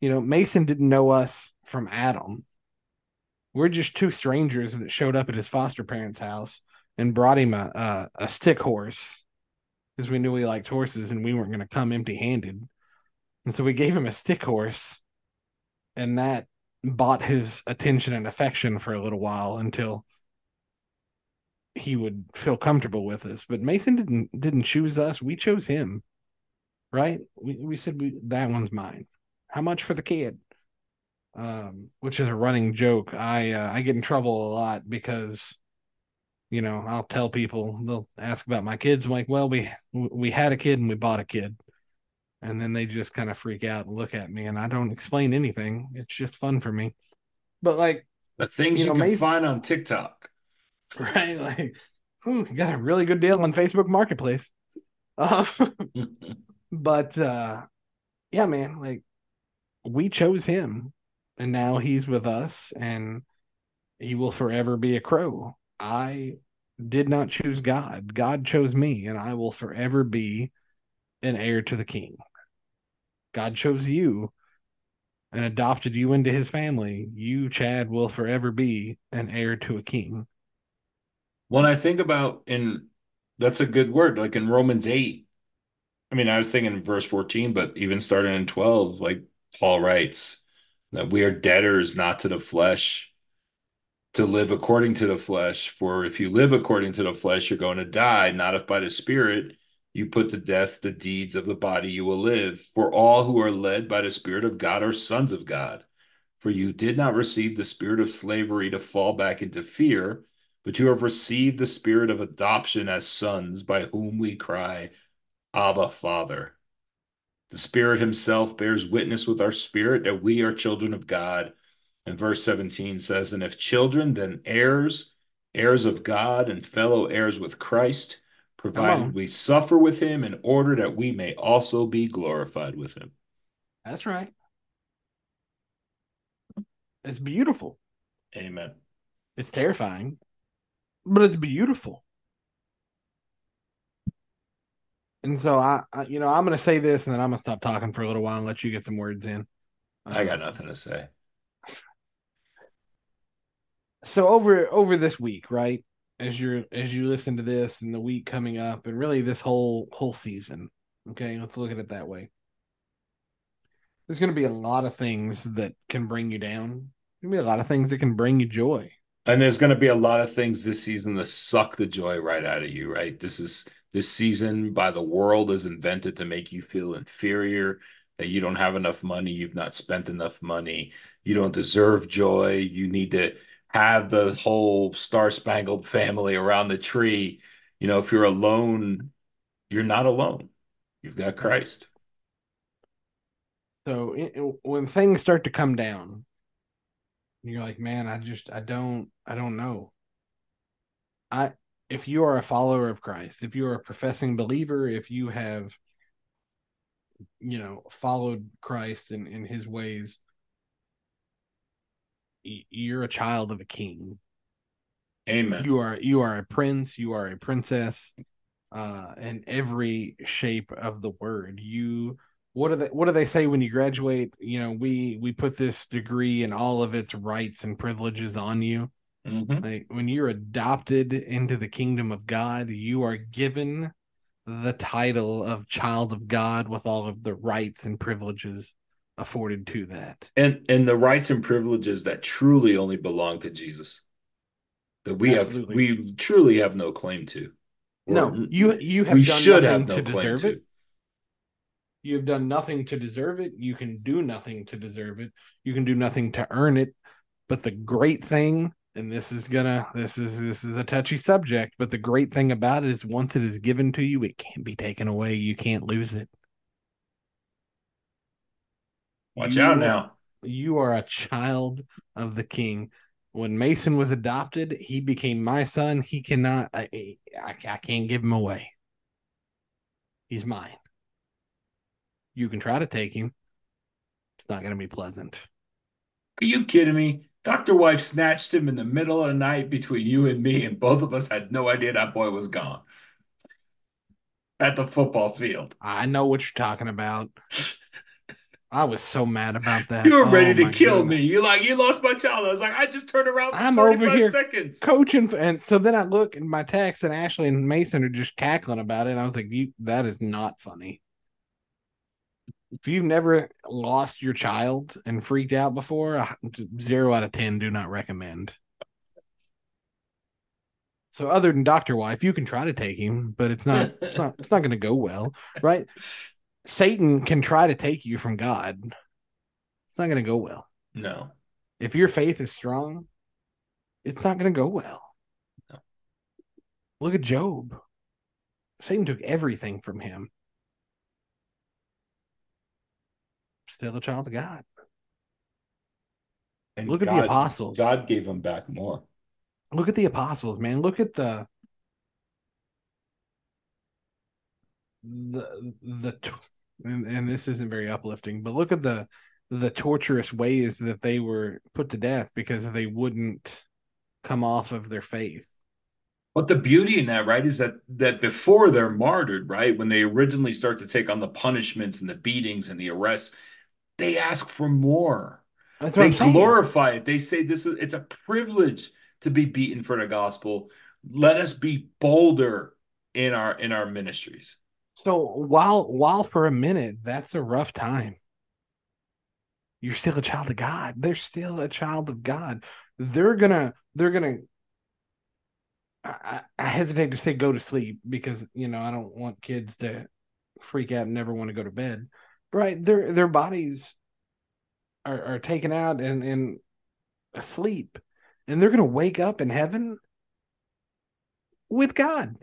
You know, Mason didn't know us from Adam. We're just two strangers that showed up at his foster parents' house and brought him a a, a stick horse because we knew we liked horses and we weren't going to come empty handed. And so we gave him a stick horse, and that bought his attention and affection for a little while until he would feel comfortable with us. But Mason didn't didn't choose us; we chose him. Right? We we said we, that one's mine. How much for the kid? Um, which is a running joke. I uh, I get in trouble a lot because you know, I'll tell people they'll ask about my kids. I'm like, well, we we had a kid and we bought a kid, and then they just kind of freak out and look at me, and I don't explain anything. It's just fun for me. But like the things you, know, can find on TikTok, right? Like, whew, got a really good deal on Facebook Marketplace. Uh, But uh yeah, man, like we chose him and now he's with us and he will forever be a crow. I did not choose God. God chose me and I will forever be an heir to the king. God chose you and adopted you into his family. You, Chad, will forever be an heir to a king. When I think about in that's a good word, like in Romans 8. I mean, I was thinking verse 14, but even starting in 12, like Paul writes that we are debtors not to the flesh to live according to the flesh. For if you live according to the flesh, you're going to die, not if by the Spirit you put to death the deeds of the body, you will live. For all who are led by the Spirit of God are sons of God. For you did not receive the spirit of slavery to fall back into fear, but you have received the spirit of adoption as sons, by whom we cry, Abba, Father. The Spirit Himself bears witness with our spirit that we are children of God. And verse 17 says, And if children, then heirs, heirs of God, and fellow heirs with Christ, provided we suffer with Him in order that we may also be glorified with Him. That's right. It's beautiful. Amen. It's terrifying, but it's beautiful. And so I, I you know, I'm going to say this, and then I'm going to stop talking for a little while and let you get some words in. I got um, nothing to say. So over over this week, right? As you're as you listen to this and the week coming up, and really this whole whole season. Okay, let's look at it that way. There's going to be a lot of things that can bring you down. There's going to be a lot of things that can bring you joy. And there's going to be a lot of things this season that suck the joy right out of you, right? This is this season by the world is invented to make you feel inferior, that you don't have enough money, you've not spent enough money, you don't deserve joy, you need to have the whole star spangled family around the tree. You know, if you're alone, you're not alone. You've got Christ. So when things start to come down, you're like, man, I just, I don't, I don't know. I, if you are a follower of Christ, if you are a professing believer, if you have, you know, followed Christ in, in his ways, you're a child of a king. Amen. You are you are a prince, you are a princess, uh, in every shape of the word. You what do they what do they say when you graduate? You know, we we put this degree and all of its rights and privileges on you. Mm-hmm. Like when you're adopted into the kingdom of God, you are given the title of child of God with all of the rights and privileges afforded to that. And and the rights and privileges that truly only belong to Jesus. That we Absolutely. have we truly have no claim to. no, you you have we done should nothing have no to deserve to. it. You have done nothing to deserve it. You can do nothing to deserve it. You can do nothing to earn it. But the great thing, and this is gonna this is this is a touchy subject, but the great thing about it is once it is given to you, it can't be taken away. You can't lose it. Watch you, out now. You are a child of the king. When Mason was adopted, he became my son. He cannot, I, I, I can't give him away. He's mine. You can try to take him. It's not going to be pleasant. Are you kidding me? Dr. Wife snatched him in the middle of the night between you and me, and both of us had no idea that boy was gone at the football field. I know what you're talking about. I was so mad about that. You were ready oh, to kill goodness. me. You're like, you lost my child. I was like, I just turned around for I'm over here seconds. Coaching and so then I look in my text and Ashley and Mason are just cackling about it. And I was like, you that is not funny. If you've never lost your child and freaked out before, zero out of ten do not recommend. So other than Doctor Wife, you can try to take him, but it's not it's not it's not going to go well, right? Satan can try to take you from God. It's not going to go well. No. If your faith is strong, it's not going to go well. No. Look at Job. Satan took everything from him. Still a child of God. And look God, at the apostles. God gave him back more. Look at the apostles, man. Look at the the the and and this isn't very uplifting. But look at the the torturous ways that they were put to death because they wouldn't come off of their faith. But the beauty in that, right, is that that before they're martyred, right, when they originally start to take on the punishments and the beatings and the arrests, they ask for more. That's what They I'm saying. glorify it. They say this is it's a privilege to be beaten for the gospel. Let us be bolder in our in our ministries. So while while for a minute that's a rough time, you're still a child of God. They're still a child of God. They're gonna they're gonna I, I hesitate to say go to sleep because you know I don't want kids to freak out and never want to go to bed. Right? Their their bodies are, are taken out and, and asleep. And they're gonna wake up in heaven with God.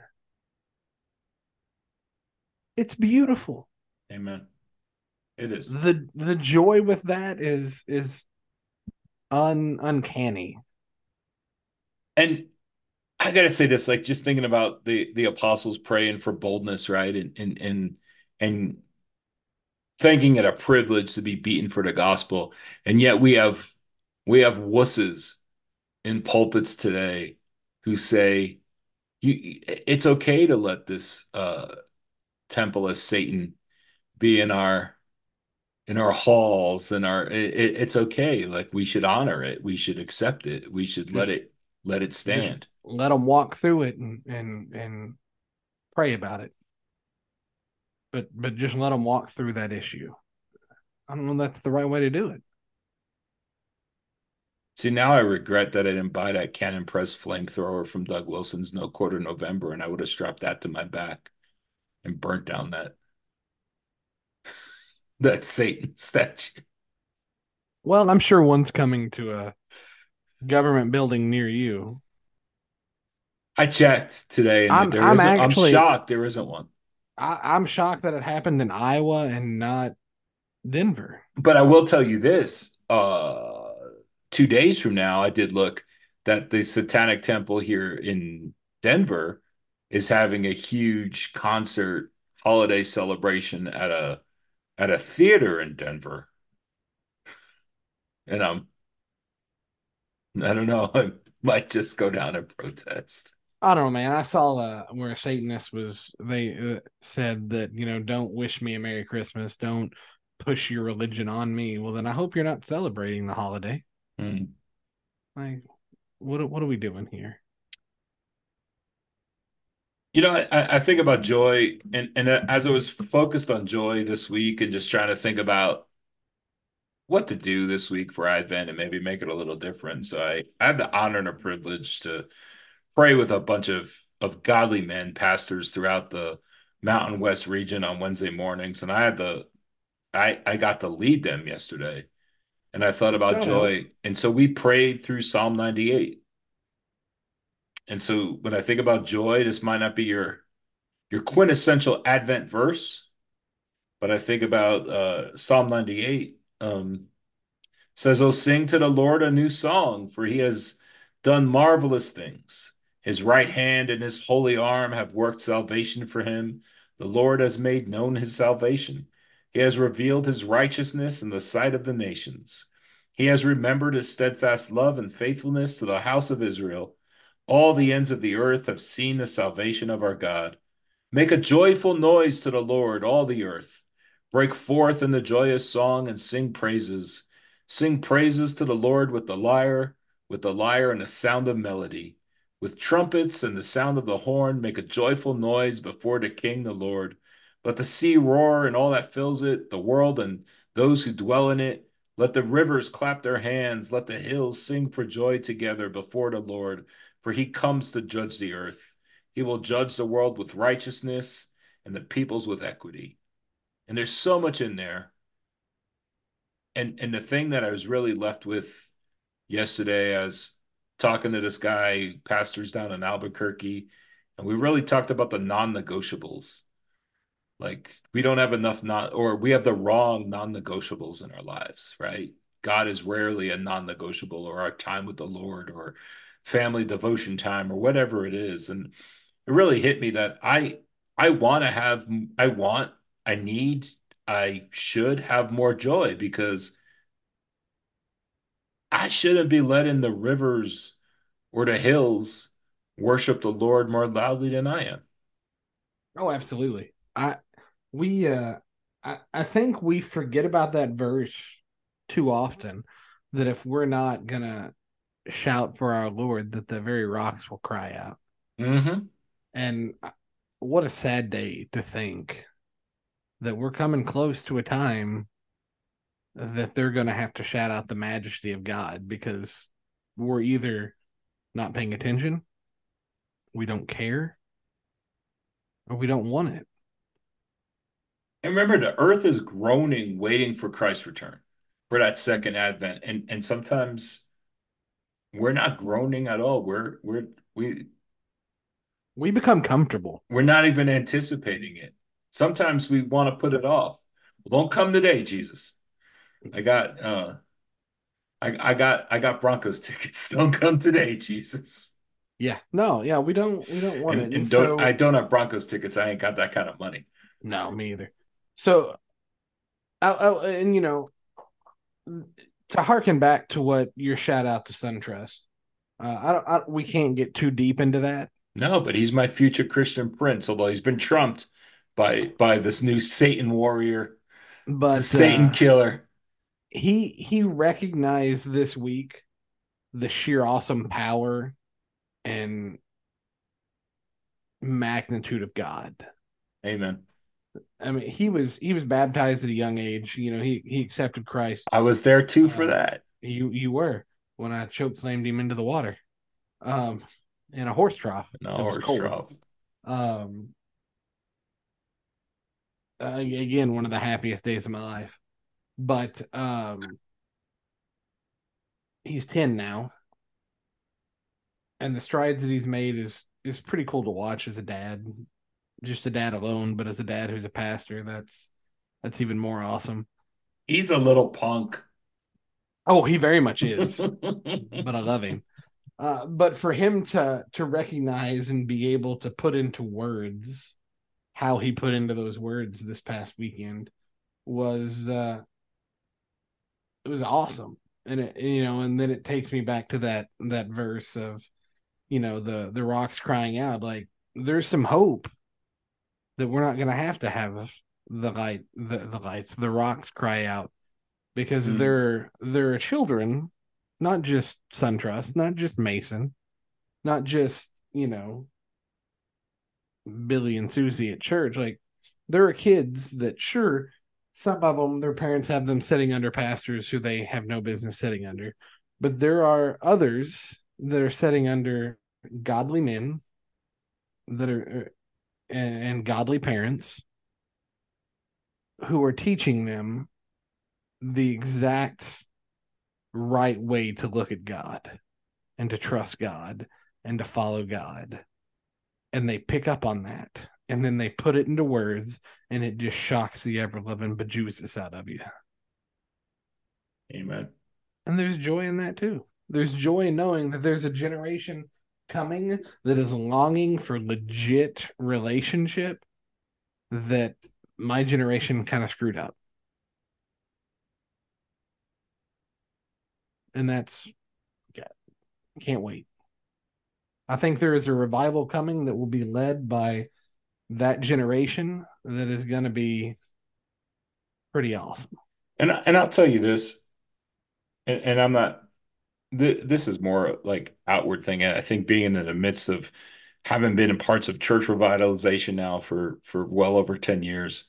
It's beautiful. Amen. It is. The the joy with that is is un uncanny. And I gotta say this, like just thinking about the the apostles praying for boldness, right? And and and and thinking it a privilege to be beaten for the gospel. And yet we have we have wusses in pulpits today who say you it's okay to let this uh temple of Satan be in our in our halls and our it, it's okay like we should honor it we should accept it we should let it let it stand Let them walk through it and and and pray about it. But but just let them walk through that issue. I don't know that's the right way to do it. see now I regret that I didn't buy that Canon Press flamethrower from Doug Wilson's No Quarter November and I would have strapped that to my back and burnt down that that Satan statue Well, I'm sure one's coming to a government building near you. I checked today and I'm- there I'm isn't- I'm shocked there isn't one I, I'm shocked that it happened in Iowa and not Denver. But I will tell you this, uh, two days from now, I did look that the Satanic Temple here in Denver is having a huge concert holiday celebration at a at a theater in Denver. And I'm I don't know, I might just go down and protest. I don't know, man. I saw uh, where a Satanist was. They uh, said that you know, don't wish me a Merry Christmas. Don't push your religion on me. Well, then I hope you're not celebrating the holiday. Hmm. Like, what what are we doing here? You know, I, I think about joy, and and uh, as I was focused on joy this week, and just trying to think about what to do this week for Advent and maybe make it a little different. So I, I have the honor and a privilege to pray with a bunch of of godly men, pastors throughout the Mountain West region on Wednesday mornings, and I had the I I got to lead them yesterday, and I thought about oh, Shout joy, and so we prayed through Psalm 98. And so when I think about joy, this might not be your your quintessential Advent verse, but I think about uh, Psalm 98. Um, says, "Oh, sing to the Lord a new song, for he has done marvelous things. His right hand and his holy arm have worked salvation for him. The Lord has made known his salvation. He has revealed his righteousness in the sight of the nations. He has remembered his steadfast love and faithfulness to the house of Israel. All the ends of the earth have seen the salvation of our God. Make a joyful noise to the Lord, all the earth. Break forth in the joyous song and sing praises. Sing praises to the Lord with the lyre, with the lyre and the sound of melody. With trumpets and the sound of the horn, make a joyful noise before the King, the Lord. Let the sea roar and all that fills it, the world and those who dwell in it. Let the rivers clap their hands. Let the hills sing for joy together before the Lord, for he comes to judge the earth. He will judge the world with righteousness and the peoples with equity. And there's so much in there. And and the thing that I was really left with yesterday as talking to this guy, pastors down in Albuquerque, and we really talked about the non-negotiables. Like we don't have enough non or we have the wrong non-negotiables in our lives, right? God is rarely a non-negotiable or our time with the Lord or family devotion time or whatever it is. And it really hit me that I I want to have I want I need I should have more joy because I shouldn't be letting the rivers or the hills worship the Lord more loudly than I am. Oh, absolutely. I we uh I, I think we forget about that verse too often that if we're not gonna shout for our Lord that the very rocks will cry out. Mm-hmm. And uh, what a sad day to think that we're coming close to a time that they're going to have to shout out the majesty of God because we're either not paying attention, we don't care, or we don't want it. And remember, the earth is groaning, waiting for Christ's return, for that second advent. And and sometimes we're not groaning at all. We're we're we we become comfortable. We're not even anticipating it. Sometimes we want to put it off. Well, don't come today, Jesus. I got uh I I got I got Broncos tickets. Don't come today, Jesus. Yeah. No, yeah, we don't we don't want and, it. And, and don't so, I don't have Broncos tickets. I ain't got that kind of money. No, me either. So I, I, and you know to harken back to what your shout out to SunTrust. Uh, I don't I, we can't get too deep into that. No, but he's my future Christian prince, although he's been trumped by by this new Satan warrior, but Satan uh, killer he he recognized this week the sheer awesome power and magnitude of God. Amen. I mean, he was he was baptized at a young age. You know, he he accepted Christ. I was there too for uh, that. You you were when I choke slammed him into the water, um, in a horse trough. No horse cold. trough. Um, uh, again, one of the happiest days of my life but um he's 10 now and the strides that he's made is is pretty cool to watch as a dad just a dad alone but as a dad who's a pastor that's that's even more awesome. He's a little punk. Oh he very much is but i love him. Uh, but for him to to recognize and be able to put into words how he put into those words this past weekend was uh it was awesome. And it you know and then it takes me back to that that verse of you know the the rocks crying out like there's some hope that we're not going to have to have the light the, the lights the rocks cry out because mm. they're they're children not just SunTrust not just mason not just you know billy and susie at church like there are kids that sure some of them their parents have them sitting under pastors who they have no business sitting under but there are others that are sitting under godly men that are and, and godly parents who are teaching them the exact right way to look at God and to trust God and to follow God. And they pick up on that and then they put it into words and it just shocks the ever loving bejesus out of you. Amen. And there's joy in that too. There's joy in knowing that there's a generation coming that is longing for legit relationship that my generation kind of screwed up. And that's can't wait. I think there is a revival coming that will be led by that generation that is going to be pretty awesome. And and I'll tell you this, and, and I'm not. Th- this is more like outward thing. And I think being in the midst of having been in parts of church revitalization now for for well over ten years.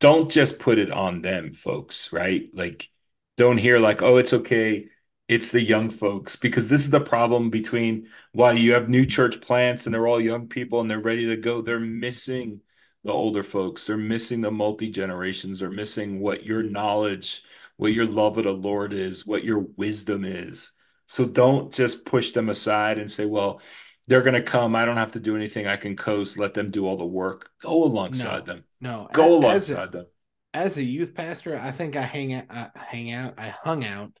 Don't just put it on them, folks. Right? Like, don't hear like, oh, it's okay it's the young folks because this is the problem between why you have new church plants and they're all young people and they're ready to go they're missing the older folks they're missing the multi generations they're missing what your knowledge what your love of the lord is what your wisdom is. So don't just push them aside and say well they're going to come. I don't have to do anything. I can coast. Let them do all the work. Go alongside no, them. no. Go alongside a, them. as a youth pastor i think i hang out I hang out i hung out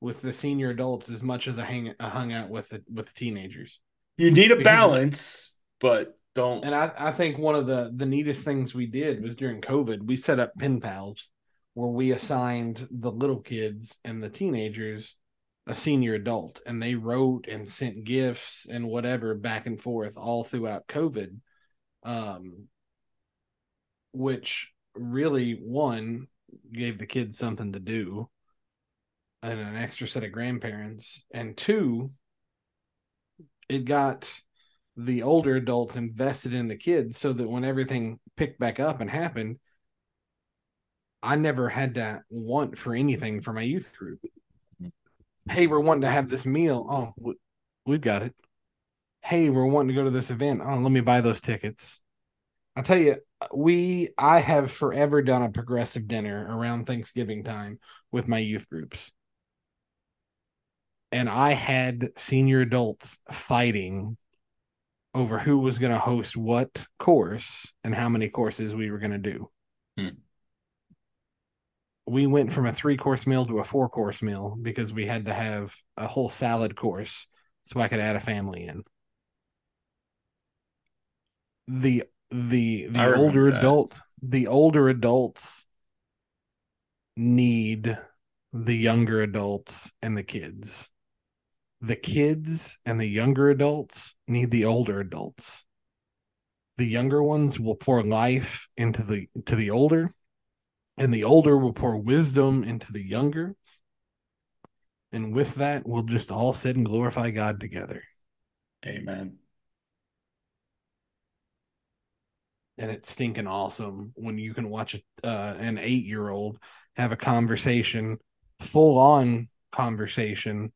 with the senior adults as much as I hang I hung out with the, with the teenagers. You need a because balance, but Don't. And I, I think one of the the neatest things we did was during COVID, we set up pen pals where we assigned the little kids and the teenagers a senior adult and they wrote and sent gifts and whatever back and forth all throughout COVID. Um which really one gave the kids something to do and an extra set of grandparents and two it got the older adults invested in the kids so that when everything picked back up and happened i never had to want for anything for my youth group. Hey we're wanting to have this meal. Oh we've got it. Hey we're wanting to go to this event. Oh let me buy those tickets. I'll tell you we i have forever done a progressive dinner around thanksgiving time with my youth groups. And i had senior adults fighting over who was going to host what course and how many courses we were going to do. Hmm. We went from a three course meal to a four course meal because we had to have a whole salad course so i could add a family in the the the older that. adult the older adults need the younger adults and the kids. The kids and the younger adults need the older adults. The younger ones will pour life into the to the older, and the older will pour wisdom into the younger. And with that, we'll just all sit and glorify God together. Amen. and it's stinking awesome when you can watch a, uh, an eight year old have a conversation, full on conversation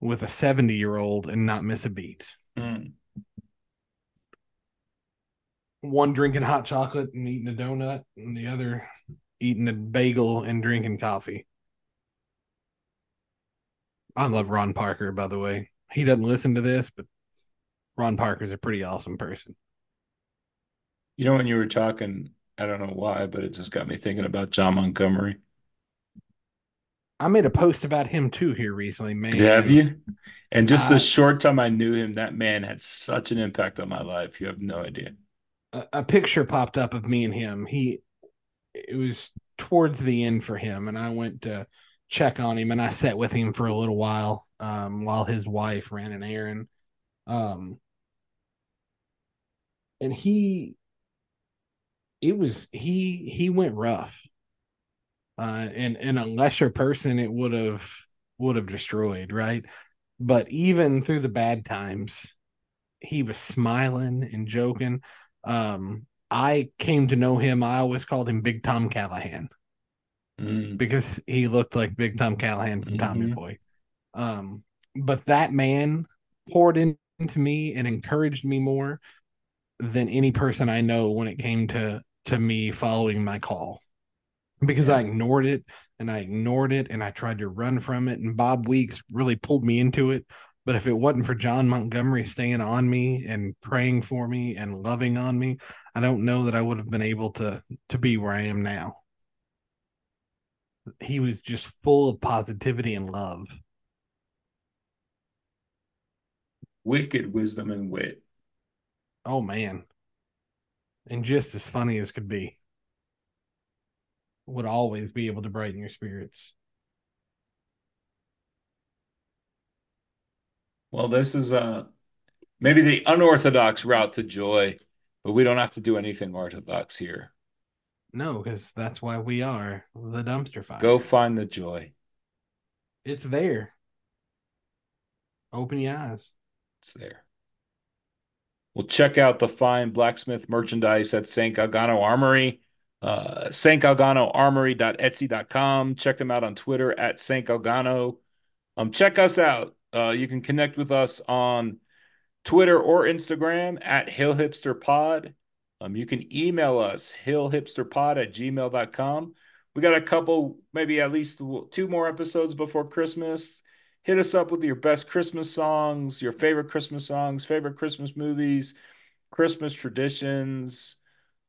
with a 70 year old and not miss a beat. Mm. One drinking hot chocolate and eating a donut, and the other eating a bagel and drinking coffee. I love Ron Parker, by the way. He doesn't listen to this, but Ron Parker's a pretty awesome person. You know, when you were talking, I don't know why, but it just got me thinking about John Montgomery. I made a post about him too here recently, man. Have you? And just the uh, short time I knew him, that man had such an impact on my life. You have no idea. A, a picture popped up of me and him. He, it was towards the end for him, and I went to check on him, and I sat with him for a little while, um, while his wife ran an errand. Um, and he it was he he went rough. Uh, and and a lesser person it would have would have destroyed, right? But even through the bad times, he was smiling and joking. Um, I came to know him. I always called him Big Tom Callahan mm. because he looked like Big Tom Callahan from mm-hmm. Tommy Boy. Um, but that man poured in, into me and encouraged me more than any person I know when it came to to me following my call because yeah. I ignored it and I ignored it and I tried to run from it and Bob Weeks really pulled me into it. But if it wasn't for John Montgomery staying on me and praying for me and loving on me, I don't know that I would have been able to to be where I am now. He was just full of positivity and love. Wicked wisdom and wit. Oh man and just as funny as could be. Would always be able to brighten your spirits. Well, this is uh maybe the unorthodox route to joy, but we don't have to do anything orthodox here. No, because that's why we are the dumpster fire. Go find the joy. It's there. Open your eyes. It's there. Well, check out the fine blacksmith merchandise at St. Galgano Armory. Uh, St. Galgano Armory.etsy.com. Check them out on Twitter at St. Galgano. Um, check us out. Uh, you can connect with us on Twitter or Instagram at Hill Hipster Pod. Um, you can email us hillhipsterpod at gmail.com. We got a couple, maybe at least two more episodes before Christmas hit us up with your best Christmas songs, your favorite Christmas songs, favorite Christmas movies, Christmas traditions.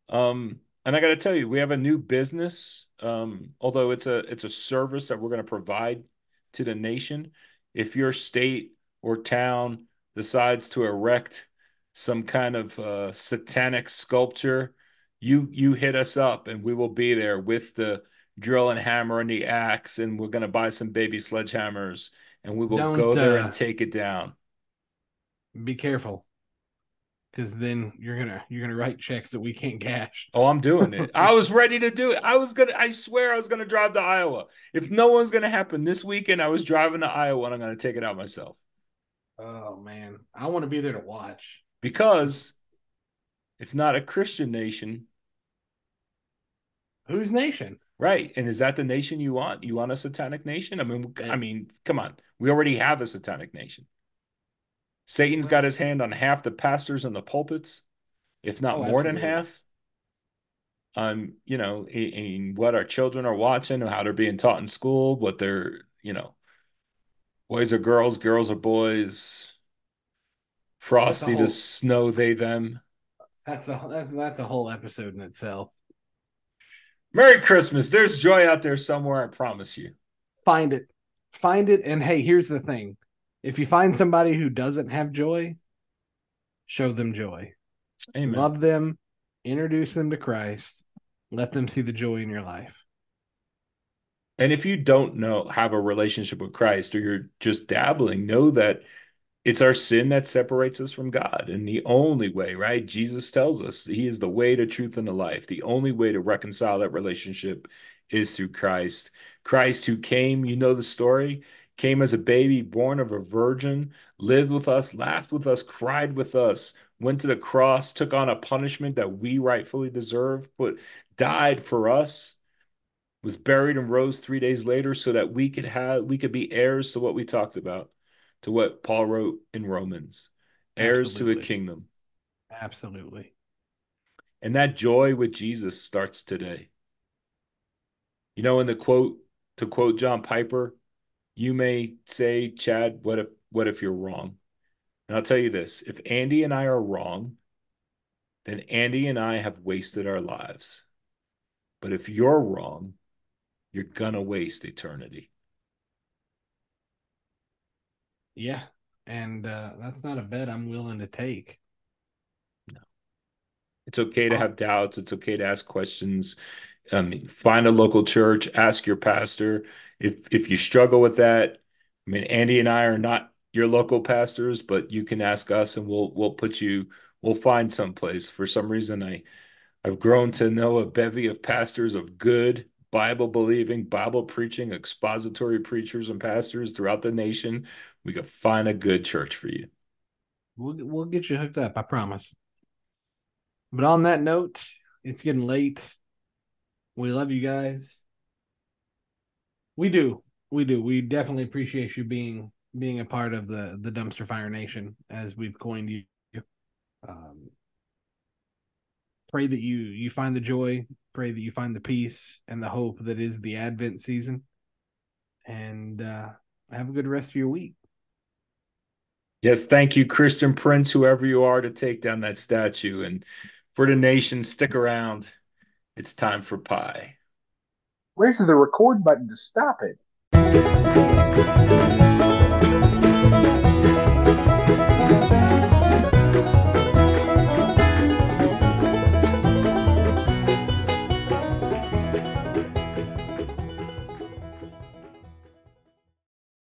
Um, and I got to tell you, we have a new business. Um, although it's a it's a service that we're going to provide to the nation. If your state or town decides to erect some kind of uh, satanic sculpture, you you hit us up and we will be there with the drill and hammer and the axe, and we're gonna buy some baby sledgehammers and we will Don't, go there uh, and take it down. Be careful, because then you're gonna you're gonna write checks that we can't cash. Oh, I'm doing it. I was ready to do it. I was gonna. I swear I was gonna drive to Iowa. If no one's gonna happen this weekend, I was driving to Iowa and I'm gonna take it out myself Oh man, I want to be there to watch. because if not a Christian nation, Whose nation? right? And is that the nation you want? You want a satanic nation? I mean, I mean, come on. We already have a satanic nation. Satan's got his hand on half the pastors in the pulpits, if not Oh, more than half. On you know, in, in what our children are watching, how they're being taught in school, what they're you know, boys are girls, girls are boys. Frosty whole- the snow, they them. That's a that's that's a whole episode in itself. Merry Christmas. There's joy out there somewhere, I promise you. Find it, find it, and hey, here's the thing: if you find somebody who doesn't have joy, show them joy. Amen. Love them, introduce them to Christ, let them see the joy in your life. And if you don't know have a relationship with Christ or you're just dabbling, know that it's our sin that separates us from God. And the only way, right? Jesus tells us he is the way, the truth, and the life. The only way to reconcile that relationship is through Christ. Christ who came, you know the story, came as a baby, born of a virgin, lived with us, laughed with us, cried with us, went to the cross, took on a punishment that we rightfully deserve, but died for us was buried and rose three days later so that we could have we could be heirs to what we talked about to what paul wrote in romans heirs to a kingdom. Absolutely. and that joy with jesus starts today. You know in the quote to quote john piper you may say chad what if what if you're wrong and i'll tell you this if andy and i are wrong then andy and i have wasted our lives but if you're wrong you're gonna waste eternity Yeah. And uh, that's not a bet I'm willing to take. No, it's okay to Oh. have doubts. It's okay to ask questions. Um, find a local church, ask your pastor. If if you struggle with that, I mean, Andy and I are not your local pastors, but you can ask us and we'll we'll put you we'll find some place. For some reason, I I've grown to know a bevy of pastors of good Bible believing, Bible preaching, expository preachers and pastors throughout the nation. We could find a good church for you. We'll we'll get you hooked up, I promise. But on that note, it's getting late. We love you guys. We do. We do. We definitely appreciate you being being a part of the the dumpster fire nation as we've coined you. Um, pray that you you find the joy, pray that you find the peace and the hope that is the Advent season. And uh have a good rest of your week. Yes, thank you, Christian Prince, whoever you are, to take down that statue. And for the nation, stick around. It's time for pie. Where's the record button to stop it?